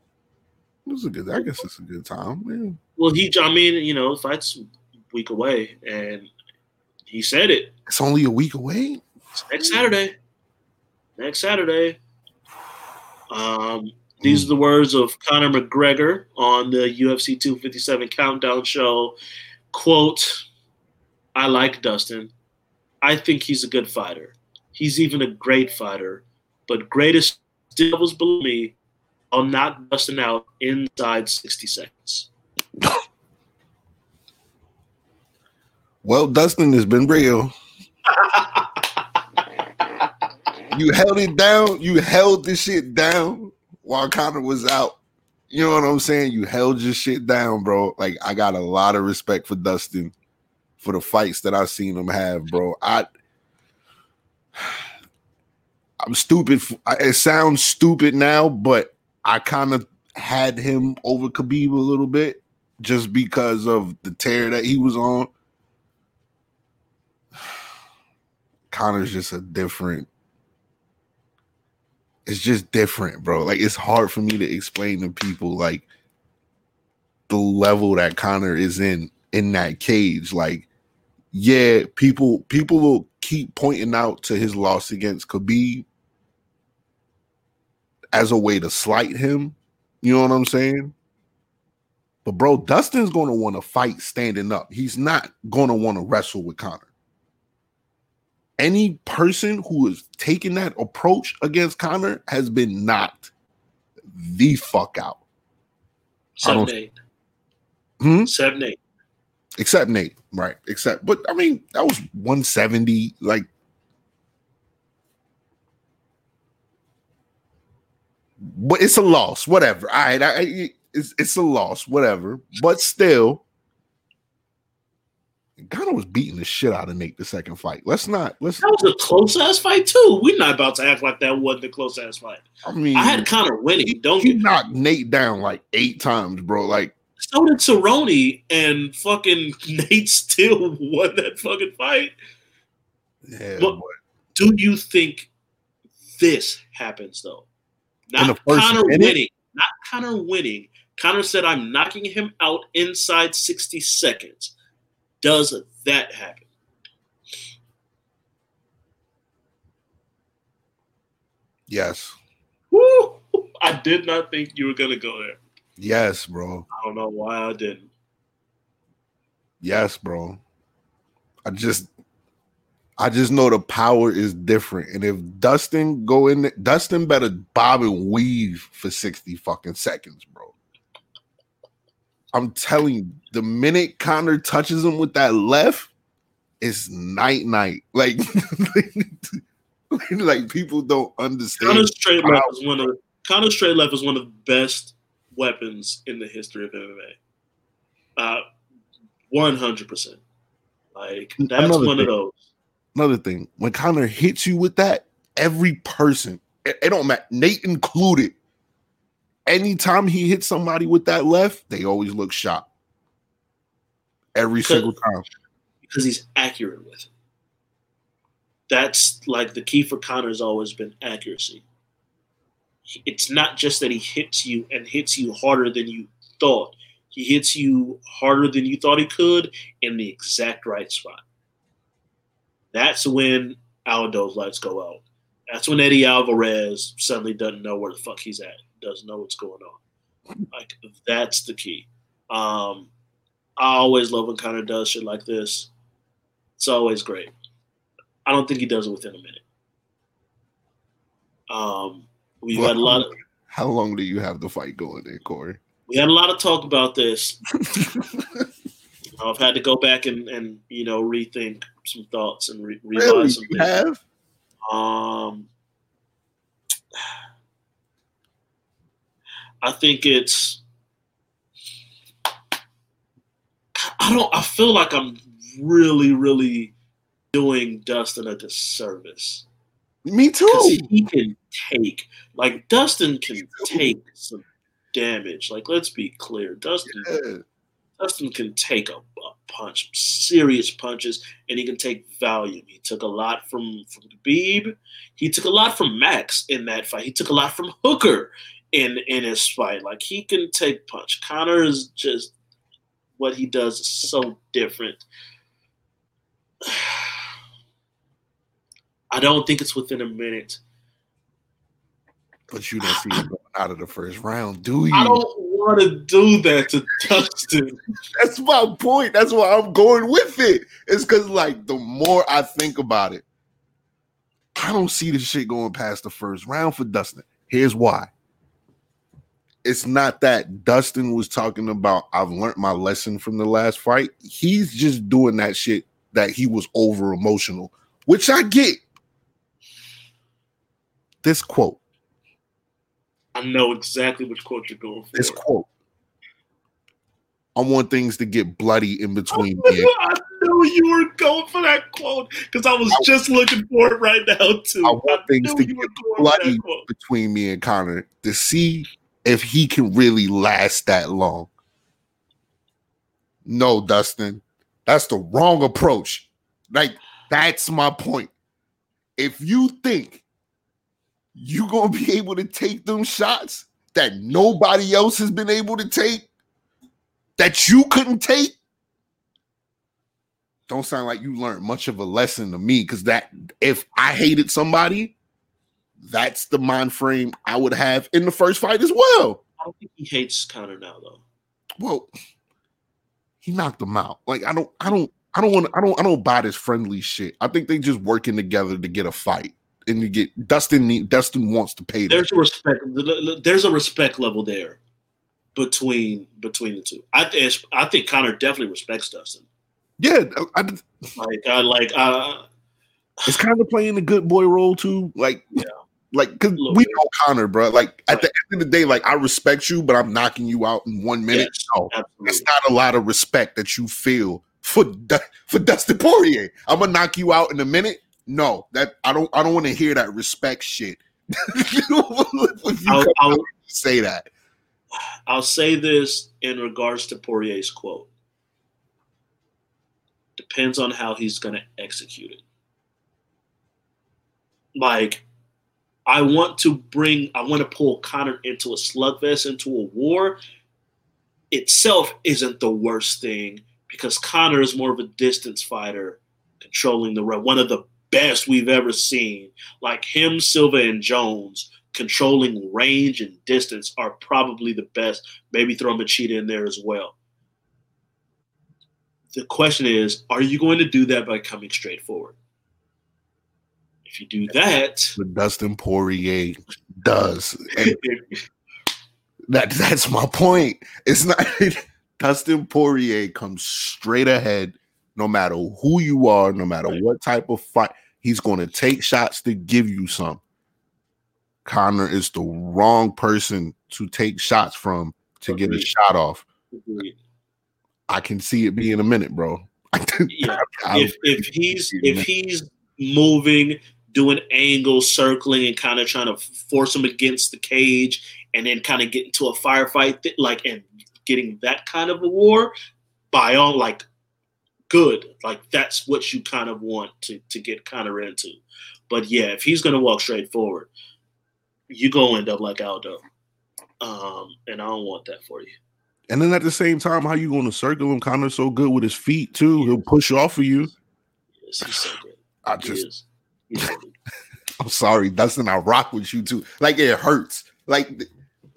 This is a good. I guess it's a good time. Man. Well, he. I mean, you know, fight's week away, and he said it. It's only a week away. It's next Saturday. Next Saturday. Um, these are the words of Conor McGregor on the UFC 257 Countdown show. Quote, I like Dustin. I think he's a good fighter. He's even a great fighter, but greatest devils below me. I'll knock Dustin out inside 60 seconds. Well, Dustin has been real. You held it down. You held the shit down while Conor was out. You know what I'm saying? You held your shit down, bro. Like I got a lot of respect for Dustin for the fights that I've seen him have, bro. I I'm stupid. It sounds stupid now, but I kind of had him over Khabib a little bit just because of the tear that he was on. Conor's just a different. It's just different, bro. Like it's hard for me to explain to people like the level that Conor is in in that cage. Like, yeah, people people will keep pointing out to his loss against Khabib as a way to slight him. You know what I'm saying? But bro, Dustin's going to want to fight standing up. He's not going to want to wrestle with Conor any person who is taking that approach against Conor has been knocked the fuck out. 7 8. Hmm? 7 8. Except Nate, right? Except, but I mean, that was 170. Like, but it's a loss. Whatever. All right. I, I, it's it's a loss, whatever. But still, Conor was beating the shit out of Nate the second fight. Let's not let's. That was a close ass fight too. We're not about to act like that wasn't a close ass fight. I mean, I had Conor winning. Don't he get knocked Nate down like eight times, bro. Like so did Cerrone and fucking Nate still won that fucking fight. yeah, But- boy. Do you think this happens though? Not Conor minute? winning. Not Conor winning. Conor said, I'm knocking him out inside 60 seconds. Does that happen? yes, Woo! I did not think you were going to go there. Yes, bro. I don't know why I didn't. Yes, bro. I just I just know the power is different. And if Dustin go in there, Dustin better bob and weave for 60 fucking seconds, bro. I'm telling you, the minute Conor touches him with that left, it's night night. Like, like people don't understand. Conor straight left is one of Conor straight left is one of the best weapons in the history of MMA. Uh, one hundred percent. Like that's Another one thing. of those. Another thing, when Conor hits you with that, every person, it, it don't matter, Nate included. Anytime he hits somebody with that left, they always look shocked. Every Because- single time. because he's accurate with it. That's like the key for Conor has always been accuracy. It's not just that he hits you and hits you harder than you thought. He hits you harder than you thought he could in the exact right spot. That's when Aldo's lights go out. That's when Eddie Alvarez suddenly doesn't know where the fuck he's at, doesn't know what's going on. Like that's the key. Um, I always love when Conor does shit like this. It's always great. I don't think he does it within a minute. Um, we've had a lot of How long do you have the fight going there, Corey? we had a lot of talk about this. I've had to go back and, and you know rethink some thoughts and re- revise really? some things. have? Um, I think it's. I don't. I feel like I'm really, really doing Dustin a disservice Me too. he can take, like Dustin can take some damage. Like, let's be clear, Dustin Yeah. Dustin can take a, a punch, serious punches, and he can take volume. He took a lot from from Khabib. He took a lot from Max in that fight. He took a lot from Hooker in in his fight. Like he can take punch. Connor is just what he does is so different. I don't think it's within a minute. But you don't see him going out of the first round, do you? I don't want to do that to Dustin. That's my point. That's why I'm going with it. It's because, like, the more I think about it, I don't see this shit going past the first round for Dustin. Here's why. It's not that Dustin was talking about, I've learned my lesson from the last fight. He's just doing that shit that he was over emotional, which I get. This quote, I know exactly which quote you're going for. this quote. I want things to get bloody in between me and I knew you were going for that quote because I was just looking for it right now too. I want things to get bloody between me and Conor to see if he can really last that long. No, Dustin, that's the wrong approach. Like, that's my point. If you think you're gonna be able to take them shots that nobody else has been able to take, that you couldn't take, don't sound like you learned much of a lesson to me. Because that if I hated somebody, that's the mind frame I would have in the first fight as well. I don't think he hates Conor now though. Well, he knocked him out. Like I don't, I don't, I don't want, I don't, I don't buy this friendly shit. I think they just working together to get a fight and you get Dustin. need- Dustin wants to pay. There's a respect. There's a respect level there between between the two. I think I think Conor definitely respects Dustin. Yeah, I, Like I like uh, it's kind of playing the good boy role too. Like, Yeah. Like, because we know Conor, bro. Like, at Right. the end of the day, like, I respect you, but I'm knocking you out in one minute. Yes, No, absolutely. it's not a lot of respect that you feel for for Dustin Poirier. I'm gonna knock you out in a minute. No, that I don't. I don't want to hear that respect shit. I'll, I'll, say that, I'll say this in regards to Poirier's quote. Depends on how he's going to execute it. Like, I want to bring, I want to pull Conor into a slugfest, into a war. Itself isn't the worst thing because Conor is more of a distance fighter, controlling the. One of the best we've ever seen. Like him, Silva, and Jones controlling range and distance are probably the best. Maybe throw Machida in there as well. The question is, are you going to do that by coming straight forward? If you do that, but Dustin Poirier does. That that's my point. It's not Dustin Poirier comes straight ahead, no matter who you are, no matter what type of fight. He's going to take shots to give you some. Conor is the wrong person to take shots from to get a shot off. Agreed. I can see it being a minute, bro. yeah, I- if if he's if he's moving, doing angles, circling, and kind of trying to force him against the cage, and then kind of get into a firefight, th- like and getting that kind of a war, by all like good, like that's what you kind of want to to get Conor into. But yeah, if he's gonna walk straight forward, you gonna end up like Aldo, um, and I don't want that for you. and then at the same time, how you going to circle him? Conor's so good with his feet too. He'll push off of you. Yes, he's so good. I He just is. Good. I'm sorry, Dustin. I rock with you too. Like it hurts. Like,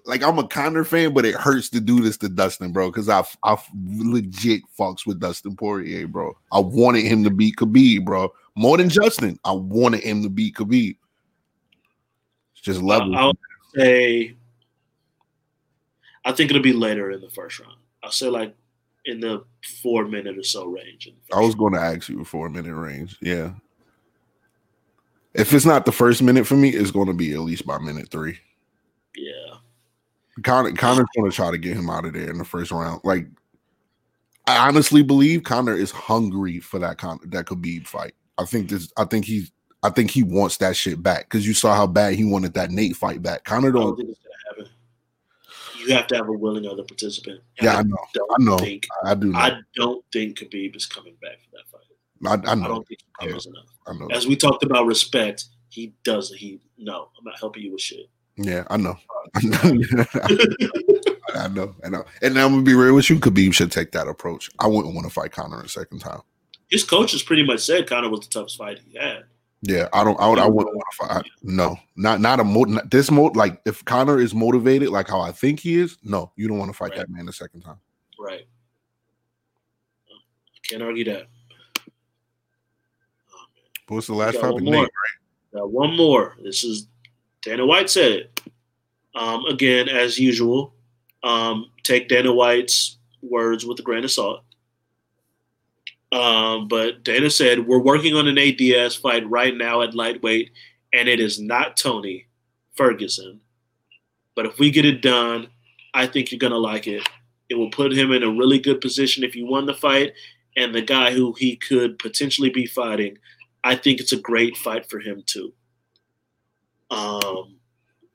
like I'm a Conor fan, but it hurts to do this to Dustin, bro. Because I, I legit fucks with Dustin Poirier, bro. I wanted him to beat Khabib, bro. More than Justin, I wanted him to beat Khabib. It's just level. I'll say, I think it'll be later in the first round. I'll say like in the four minute or so range. I was going to ask you for a minute range. Yeah. If it's not the first minute for me, it's going to be at least by minute three. Yeah, Conor, Conor's going to try to get him out of there in the first round. Like, I honestly believe Conor is hungry for that Con- that Khabib fight. I think this. I think he's. I think he wants that shit back because you saw how bad he wanted that Nate fight back. Conor don't don't. think it's happen. You have to have a willing other participant. And Yeah, I know. I know. Think, I do know. I don't think Khabib is coming back for that fight. I, I I know. don't think I he cares enough. I know. As we talked about respect, he doesn't. He no, I'm not helping you with shit. Yeah, I know. I know. I know. And I'm gonna be real with you. Khabib should take that approach. I wouldn't want to fight Conor a second time. His coaches pretty much said Conor was the toughest fight he had. Yeah, I don't. I, would, I wouldn't want to fight. No, not not a mo. Not, this mo. Like if Conor is motivated, like how I think he is, no, you don't want to fight Right. that man a second time. Right. Can't argue that. Oh, man. What's the last got topic? one Nate, more. Now, one more. This is Dana White said it. Um, again, as usual, um, take Dana White's words with a grain of salt. Um, but Dana said, We're working on an Diaz fight right now at lightweight, and it is not Tony Ferguson. But if we get it done, I think you're going to like it. It will put him in a really good position if you won the fight, and the guy who he could potentially be fighting I think it's a great fight for him too. Um,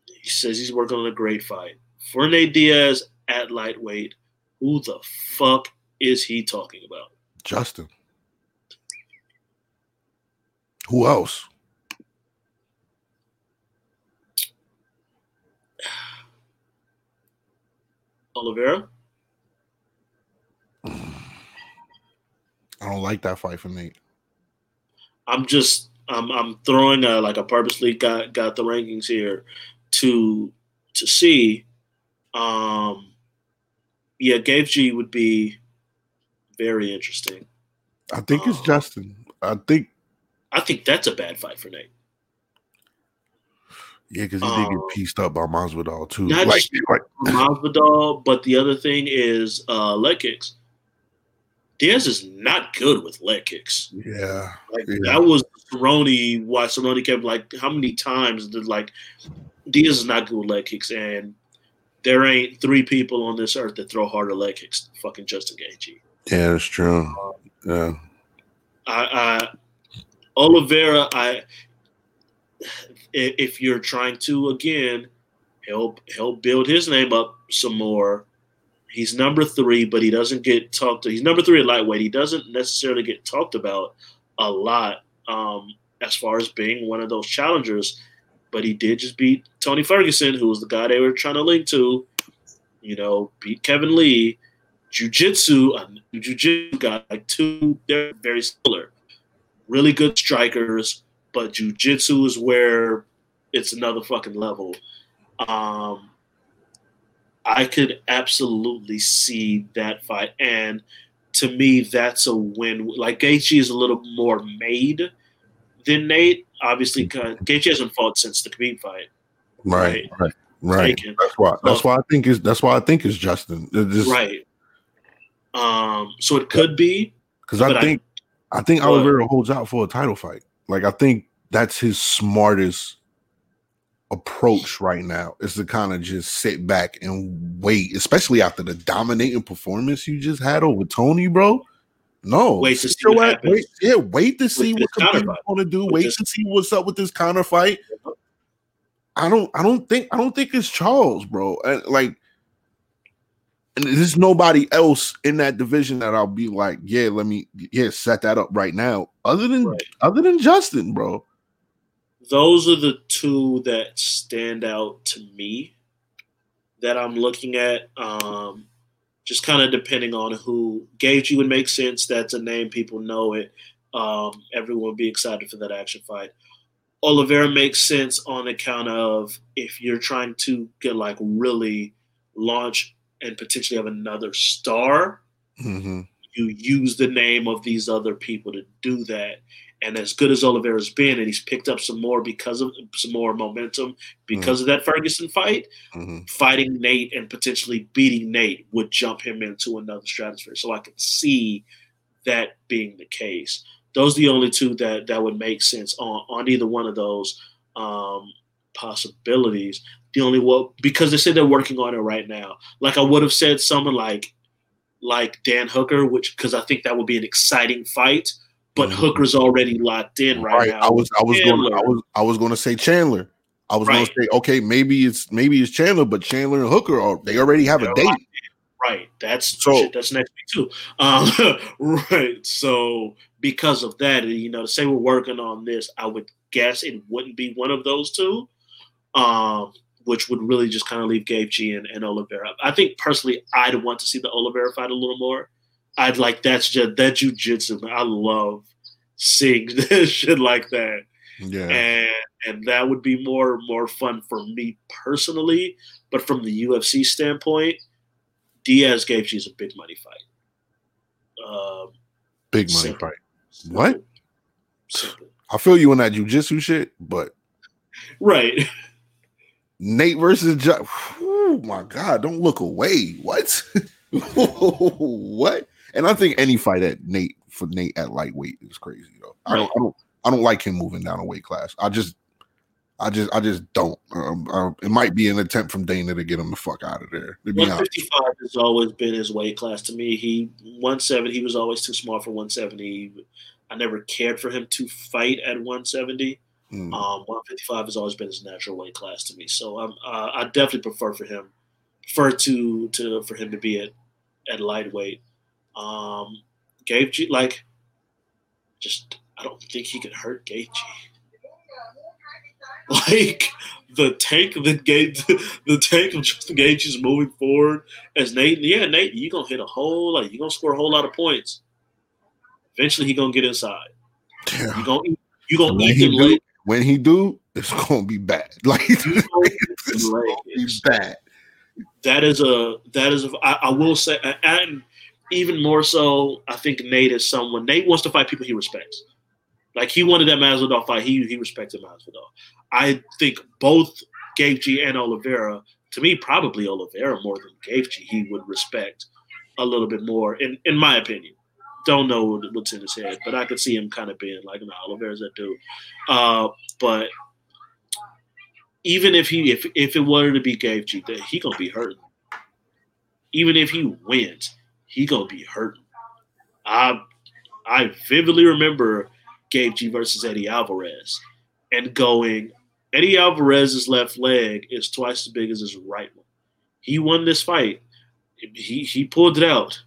he says he's working on a great fight for Nate Diaz at lightweight. Who the fuck is he talking about? Justin. Who else? Oliveira? I don't like that fight for Nate. I'm just I'm I'm throwing a like a purposely got got the rankings here to to see. Um, yeah, Gaethje would be very interesting. I think it's Oh. Justin. I think I think that's a bad fight for Nate. yeah, because he did Oh. get pieced up by Masvidal too. Not Like, just- like Masvidal, but the other thing is uh, leg kicks. Diaz is not good with leg kicks. yeah, Like Yeah. that was Cerrone, why Cerrone kept like how many times did like Diaz is not good with leg kicks, and there ain't three people on this earth that throw harder leg kicks than fucking Justin Gaethje. Yeah, that's true. Um, yeah. I, I Oliveira, I if you're trying to again help help build his name up some more. He's number three, but he doesn't get talked to. He's number three at lightweight. He doesn't necessarily get talked about a lot um, as far as being one of those challengers. But he did just beat Tony Ferguson, who was the guy they were trying to link to. You know, beat Kevin Lee. Jiu-Jitsu, a jiu-jitsu guy, like two, they're very similar. Really good strikers, but jiu-jitsu is where it's another fucking level. Um, I could absolutely see that fight, and to me, that's a win. Like Gaethje is a little more made than Nate. Obviously, Gaethje hasn't fought since the Khabib fight. Right, right, right. Taken. That's why. That's why I think is. That's why I think is Justin. Just- Right. Um. So it could be. Because I But I- think I, think? Oliveira holds out for a title fight. Like I think that's his smartest approach right now is to kind of just sit back and wait, especially after the dominating performance you just had over Tony, bro. No, Wait to see what wait, yeah, wait to see this what Khabib's going to do. With Wait this- to see what's up with this Conor fight. I don't, I don't think, I don't think it's Charles, bro. And like, and there's nobody else in that division that I'll be like, yeah, let me, yeah, set that up right now. Other than, Right. other than Justin, bro. Those are the two that stand out to me that I'm looking at. Um, just kind of depending on who Gaethje, you would make sense. That's a name people know it. Um, everyone would be excited for that action fight. Oliveira makes sense on account of if you're trying to get like really launch and potentially have another star, Mm-hmm. you use the name of these other people to do that. And as good as Oliveira's been, and he's picked up some more because of some more momentum because of that Ferguson fight, Mm-hmm. fighting Nate and potentially beating Nate would jump him into another stratosphere. So I could see that being the case. Those are the only two that that would make sense on on either one of those um, possibilities. The only one because they said they're working on it right now. Like I would have said someone like like Dan Hooker, which because I think that would be an exciting fight. But Mhm. Hooker's already locked in right, Right. now. I was, I was going, I was, I was going to say Chandler. I was going to say, okay, maybe it's, maybe it's Chandler, but Chandler and Hooker are, they already have a They're date. Right. That's So- shit, that's next week too. Um, right. So because of that, you know, to say we're working on this, I would guess it wouldn't be one of those two, um, which would really just kind of leave Gaethje and, and Oliveira. I think personally, I'd want to see the Oliveira fight a little more. I'd like that's just that jujitsu. I love seeing this shit like that Yeah. and and that would be more more fun for me personally. But from the UFC standpoint, Diaz Gaethje is a big money fight. Um, Big money simple. fight. What? Simple. I feel you on that jujitsu shit, but Right. Nate versus Ju- oh my god, don't look away. What? what? And I think any fight at Nate for Nate at lightweight is crazy though. I don't I don't I don't like him moving down a weight class. I just I just I just don't. Um, it might be an attempt from Dana to get him the fuck out of there. To be honest. 155 has always been his weight class to me. He 170. He was always too small for 170. I never cared for him to fight at 170. Mm. Um, 155 has always been his natural weight class to me. So I'm, uh, I definitely prefer for him, prefer to to for him to be at at lightweight. Um, Gaethje, like, just I don't think he could hurt Gaethje. Like the tank, that Gaethje, the tank of Justin Gaethje is moving forward as Nate. Yeah, Nate, you gonna hit a whole like you gonna score a whole lot of points. Eventually, he gonna get inside. Yeah. You gonna you gonna When eat do, when he do, it's gonna be bad. Like You gonna eat it's gonna be bad. that is a that is a I, I will say and even more so I think Nate is someone Nate wants to fight people he respects. Like he wanted that Masvidal fight, he he respected Masvidal. I think both Gaethje and Oliveira, to me probably Oliveira more than Gaethje, he would respect a little bit more in in my opinion. don't know what's in his head, but I could see him kind of being like, "No, Oliveira's that dude." Uh, but even if he if if it were to be Gaethje, he gonna be hurting. Even if he wins, he gonna be hurting. I I vividly remember Gaethje versus Eddie Alvarez, and going Eddie Alvarez's left leg is twice as big as his right one. He won this fight. He he pulled it out.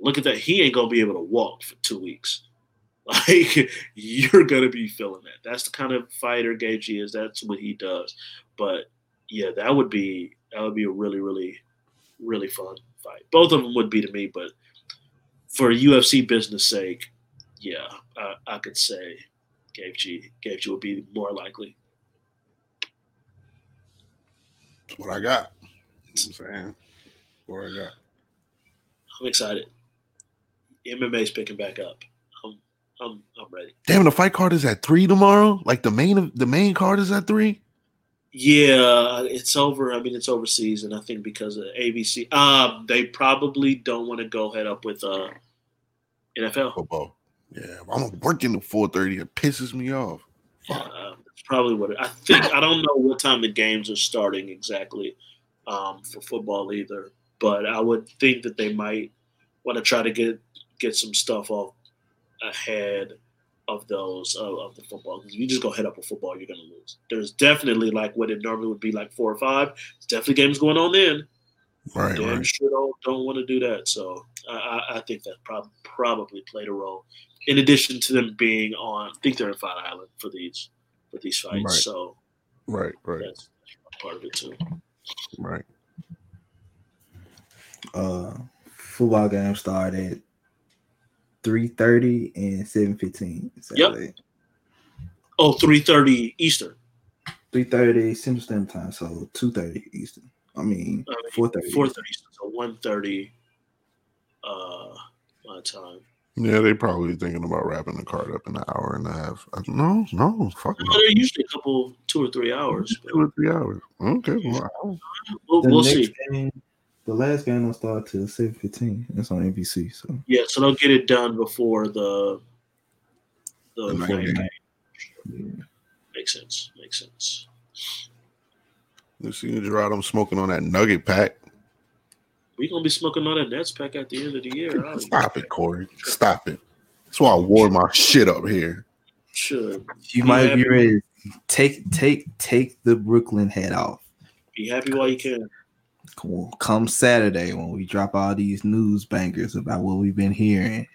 Look at that. He ain't gonna be able to walk for two weeks. Like you're gonna be feeling that. That's the kind of fighter Gaethje is. That's what he does. But yeah, that would be that would be a really really really fun fight. Both of them would be to me, but for UFC business sake, yeah, I, I could say Gaethje. Gabe G would be more likely. That's what I got. You what I'm saying? What I got. I'm excited. MMA's picking back up. I'm I'm I'm ready. Damn, the fight card is at three tomorrow. Like the main the main card is at three. Yeah, it's over. I mean, it's overseas, and I think because of ABC, um, they probably don't want to go head up with uh NFL. Football. Yeah, I'm working at four thirty. It pisses me off. Fuck. Uh, that's probably what it, I think. I don't know what time the games are starting exactly um, for football either, but I would think that they might want to try to get get some stuff off ahead of those of, of the football. Because if you just go head up with football, you're going to lose. There's definitely like what it normally would be like four or five. There's definitely games going on then. Right, Damn right. sure don't, don't want to do that. So I, I, I think that prob- probably played a role. In addition to them being on, I think they're in Fight Island for these for these fights. Right. So Right, right, that's part of it too. right. Uh, football game started three thirty and seven fifteen. Saturday. Oh, 3.30 Eastern. Three thirty Central Standard Time, so two thirty Eastern. I mean, Uh, four thirty. 4.30 Eastern. So 1.30 uh, my time. Yeah, they probably thinking about wrapping the card up in an hour and a half. I, no, no, fuck No, no. they're usually a couple, two or three hours. Two or three hours. Okay, well, We'll, we'll see. game, the last game don't start till seven fifteen. It's on NBC. So Yeah, so they'll get it done before the the, The night night game. game. yeah. Makes sense. Makes sense. you see Gerard, I'm smoking on that nugget pack. we gonna be smoking on that Nets pack at the end of the year. I Stop it, Corey. Stop it. That's why I wore my shit up here. should you Be might happy. be ready. Take take take the Brooklyn head off. be happy while you can. Come, come Saturday when we drop all these news bangers about what we've been hearing.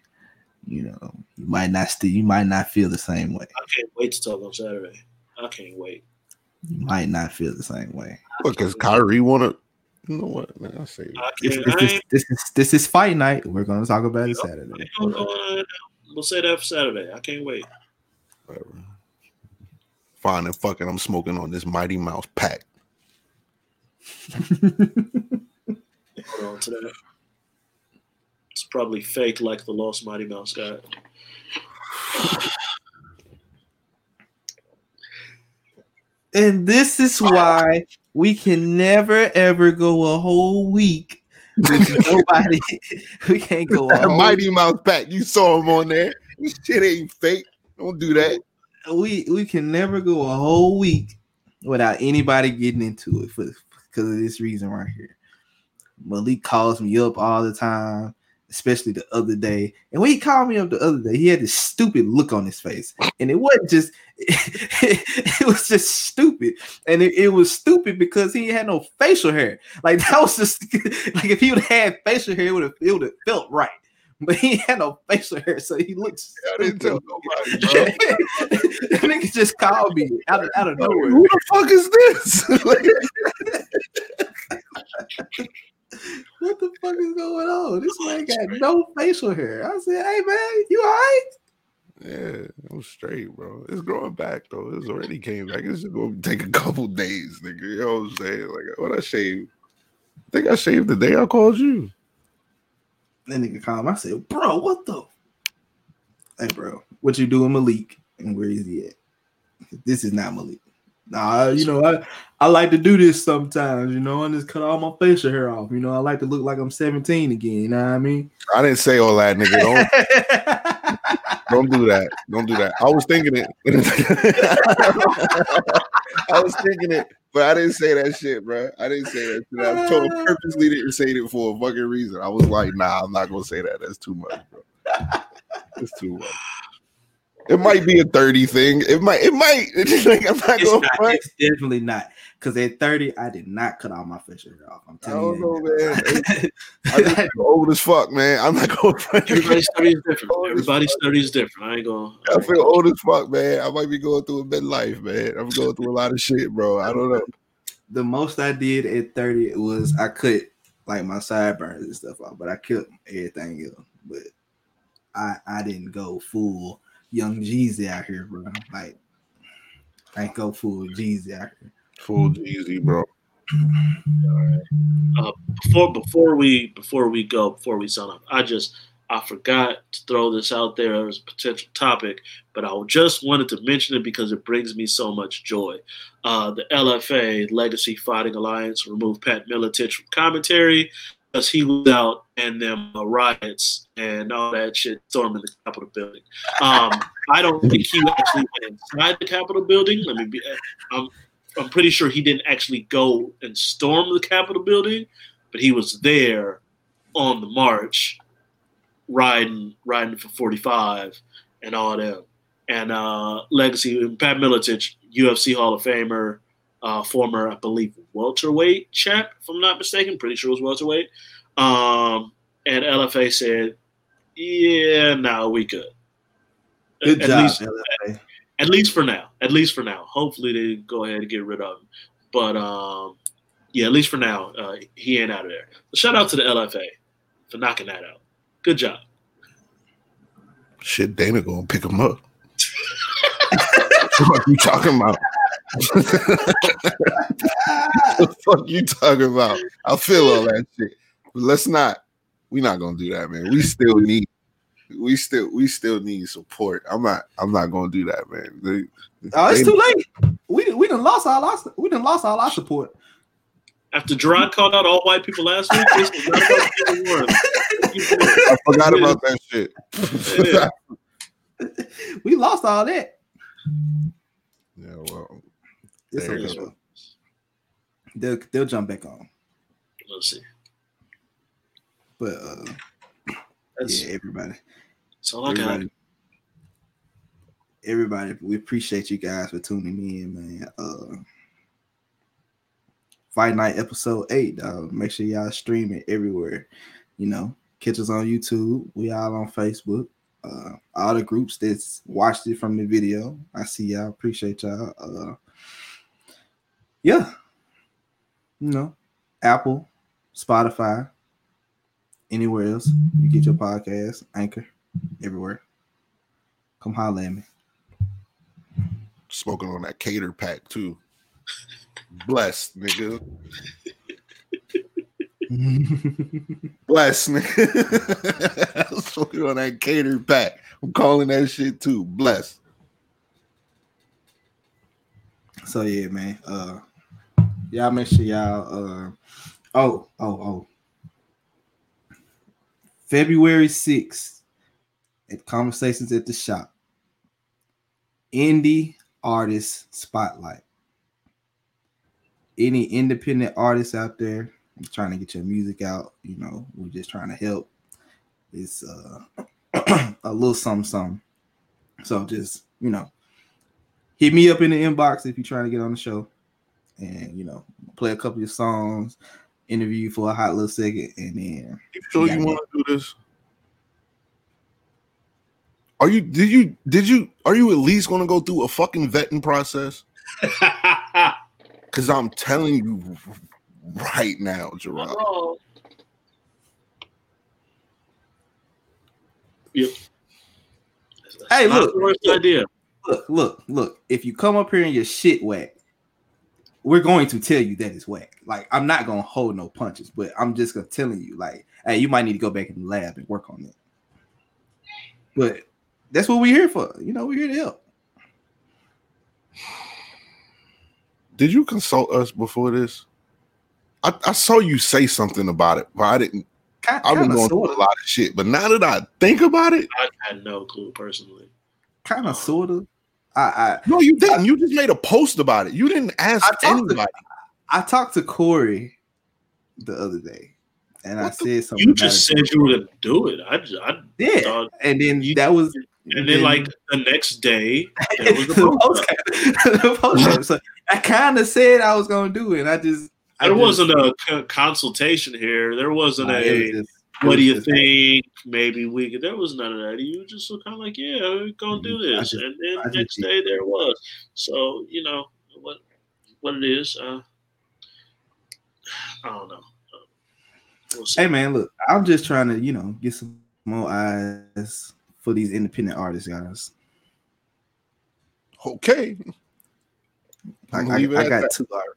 You know, you might not still you might not feel the same way. I can't wait to talk on Saturday. I can't wait. You might not feel the same way. Because Kyrie wanna you know what, man? I say I This, this, this, this is this is fight night. We're gonna talk about it Saturday. ain't gonna go on, we'll say that for Saturday. I can't wait. whatever. Fine and fucking I'm smoking on this Mighty Mouse pack. Hold on to that. It's probably fake, like the Lost Mighty Mouse guy. And this is why we can never ever go a whole week with nobody. we can't go a That whole Mighty Mouse pack. You saw him on there. This shit ain't fake. Don't do that. we we can never go a whole week without anybody getting into it for because of this reason right here. Malik calls me up all the time, especially the other day. And when he called me up the other day, he had this stupid look on his face, and it wasn't just it, was just stupid, and it, it was stupid because he had no facial hair. Like that was just like if he would have had facial hair, it it would have felt right. But he had no facial hair, so he looks. I didn't tell nobody, that nigga just called me out of, out of nowhere. Who the fuck is this? What the fuck is going on? This man got no facial hair. I said, "Hey man, you all right?" yeah, I'm straight, bro. It's growing back though. It's already came back. It's just gonna take a couple days, nigga. You know what I'm saying? Like what I shaved. I think I shaved the day I called you. That nigga called me. I said, "Bro, what the?" Hey, bro, what you doing, Malik? And where is he at? This is not Malik. Nah, you know, I, I like to do this sometimes, you know, and just cut all my facial hair off. You know, I like to look like I'm 17 again, you know what I mean? I didn't say all that, nigga. Don't don't that. Don't do that. I was thinking it. I was thinking it, but I didn't say that shit, bro. I didn't say that. Shit. I told uh. purposely didn't say it for a fucking reason. I was like, nah, I'm not gonna say that. That's too much, bro. It's too much. It might be a 30 thing. It might, it might. It's like, I'm not it's, gonna not, it's definitely not. Because at 30, I did not cut all my facial hair off. I'm oh, I telling don't you. know, man. I just feel old as fuck, man. I'm not going to Everybody's study is different. Everybody's study is different. I ain't going. I feel old as fuck, man. I might be going through a midlife, man. I'm going through a lot of shit, bro. I don't know. the most I did at 30 was I cut like my sideburns and stuff off, but I kept everything else. But I I didn't go full young Jeezy out here, bro. Like I ain't go full Jeezy out here. Full Jeezy, bro. All right. Before before we before we go before we sign up i just i forgot to throw this out there as a potential topic but i just wanted to mention it because it brings me so much joy uh, the lfa legacy fighting alliance removed pat miletich from commentary because he was out and them uh, riots and all that shit storming the capitol building um, i don't think he actually went inside the capitol building let me be i'm I'm pretty sure he didn't actually go and storm the Capitol building, but he was there on the march, riding riding for 45 and all that. And uh, legacy Pat Miletich, UFC Hall of Famer, uh, former I believe welterweight champ, if I'm not mistaken. Pretty sure it was welterweight. Um, and LFA said, "Yeah, no, we could." Good at job, least LFA. at least for now. At least for now. Hopefully they go ahead and get rid of him. But um, yeah, at least for now, uh, he ain't out of there. So shout out to the LFA for knocking that out. Good job. Shit, Dana gonna pick him up. what you talking about? the fuck you talking about? I feel all that shit. But let's not. We're not gonna do that, man. We still need we still we still need support. I'm not I'm not gonna do that, man. They- Oh, it's they- too late. We we done lost all our we done lost all our support. After Gerard called out all white people last week, this was not about Jalen Warren. I forgot about that shit. Yeah. We lost all that. yeah, well, It's There you okay. They'll they'll jump back on. Let's see. But uh That's, yeah, everybody. that's all I got. Everybody, everybody, we appreciate you guys for tuning in, man. Uh Fight Night episode eight, dog. Make sure y'all stream it everywhere. You know, catch us on YouTube. We all on Facebook. Uh all the groups that's watched it from the video. I see y'all. Appreciate y'all. Uh yeah. You know, Apple, Spotify, anywhere else you get your podcast, Anchor everywhere. Come holler at me. smoking on that cater pack too. Blessed, nigga. Blessed, nigga. smoking on that cater pack. I'm calling that shit too. Blessed. so yeah, man. Uh y'all make sure y'all uh oh oh oh February 6th at Conversations at the Shop. Indie Artist Spotlight. Any independent artists out there trying to get your music out, you know, we're just trying to help. It's uh a little something, something. So just, you know, hit me up in the inbox if you're trying to get on the show and, you know, play a couple of your songs, interview for a hot little second, and then You sure you want to do this? Are you did you did you are you at least gonna go through a fucking vetting process? Cause I'm telling you right now, Gerard. Oh. Yep. Hey, Not look, the worst look. idea. look, look, look. If you come up here and your shit whack, we're going to tell you that it's whack. Like I'm not gonna hold no punches, but I'm just gonna telling you, like, hey, you might need to go back in the lab and work on it. But that's what we're here for. You know, we're here to help. did you consult us before this? I, I saw you say something about it, but I didn't. Kind, I've been kind of going through a lot of shit, but now that I think about it, I had no clue personally. kind of um, sort of. I, I no, you didn't. You just made a post about it. You didn't ask I talked to- anybody. I talked to Corey the other day, and I What the- said something. You about just it. said you were gonna do it. I, just, I yeah, thought, and then You- that was and then like the next day, there was the a post. post. the post- so I kind of said I was gonna do it. And I just There just- wasn't a co- consultation here. There wasn't Nah, it was a. just- it What do you think? Maybe we could. There was none of that. You just were kind of like, yeah, we're gonna do Mhm. I this, just- and then I next day there was. So you know what what it is. Uh, I don't know. We'll. Hey man, look, I'm just trying to you know get some more eyes for these independent artists, guys. Okay, I, I'm I, leave it I at got that. two. already.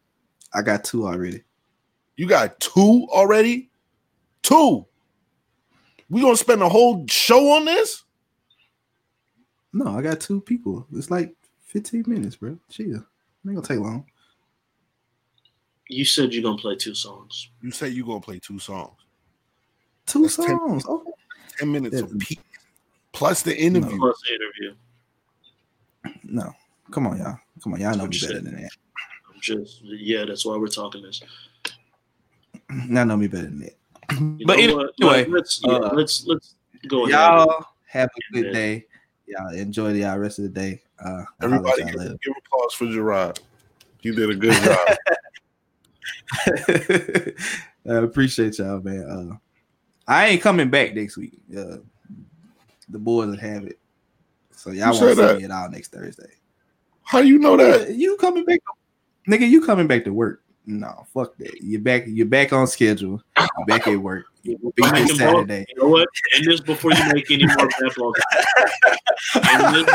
I got two already. you got two already. Two. We gonna spend a whole show on this? No, I got two people. It's like 15 minutes, bro. Chill. Ain't gonna take long. You said you're gonna play two songs. You say you're gonna play two songs, Two That's 10 songs. Okay. ten minutes Yeah. of peak, plus the interview. Plus the interview. No, come on, y'all. Come on, y'all know me What you better said. than that. I'm just yeah. That's why we're talking this. Y'all know me better than that. You But know what? anyway, let's yeah, uh, let's let's go. Y'all have a Yeah. good day. Y'all enjoy the y'all rest of the day. Uh, I'll holler at Everybody give, later. give applause for Gerard. You did a good job. I appreciate y'all, man. Uh, I ain't coming back next week. Uh, the boys will have it, so y'all won't see that? me at all next Thursday. How do you know that? Uh, You coming back, nigga? You coming back to work? No, fuck that. You're back. You're back on schedule. You're back at work. We'll Be make here Saturday. You know what? End this before you make any more bad blogs. This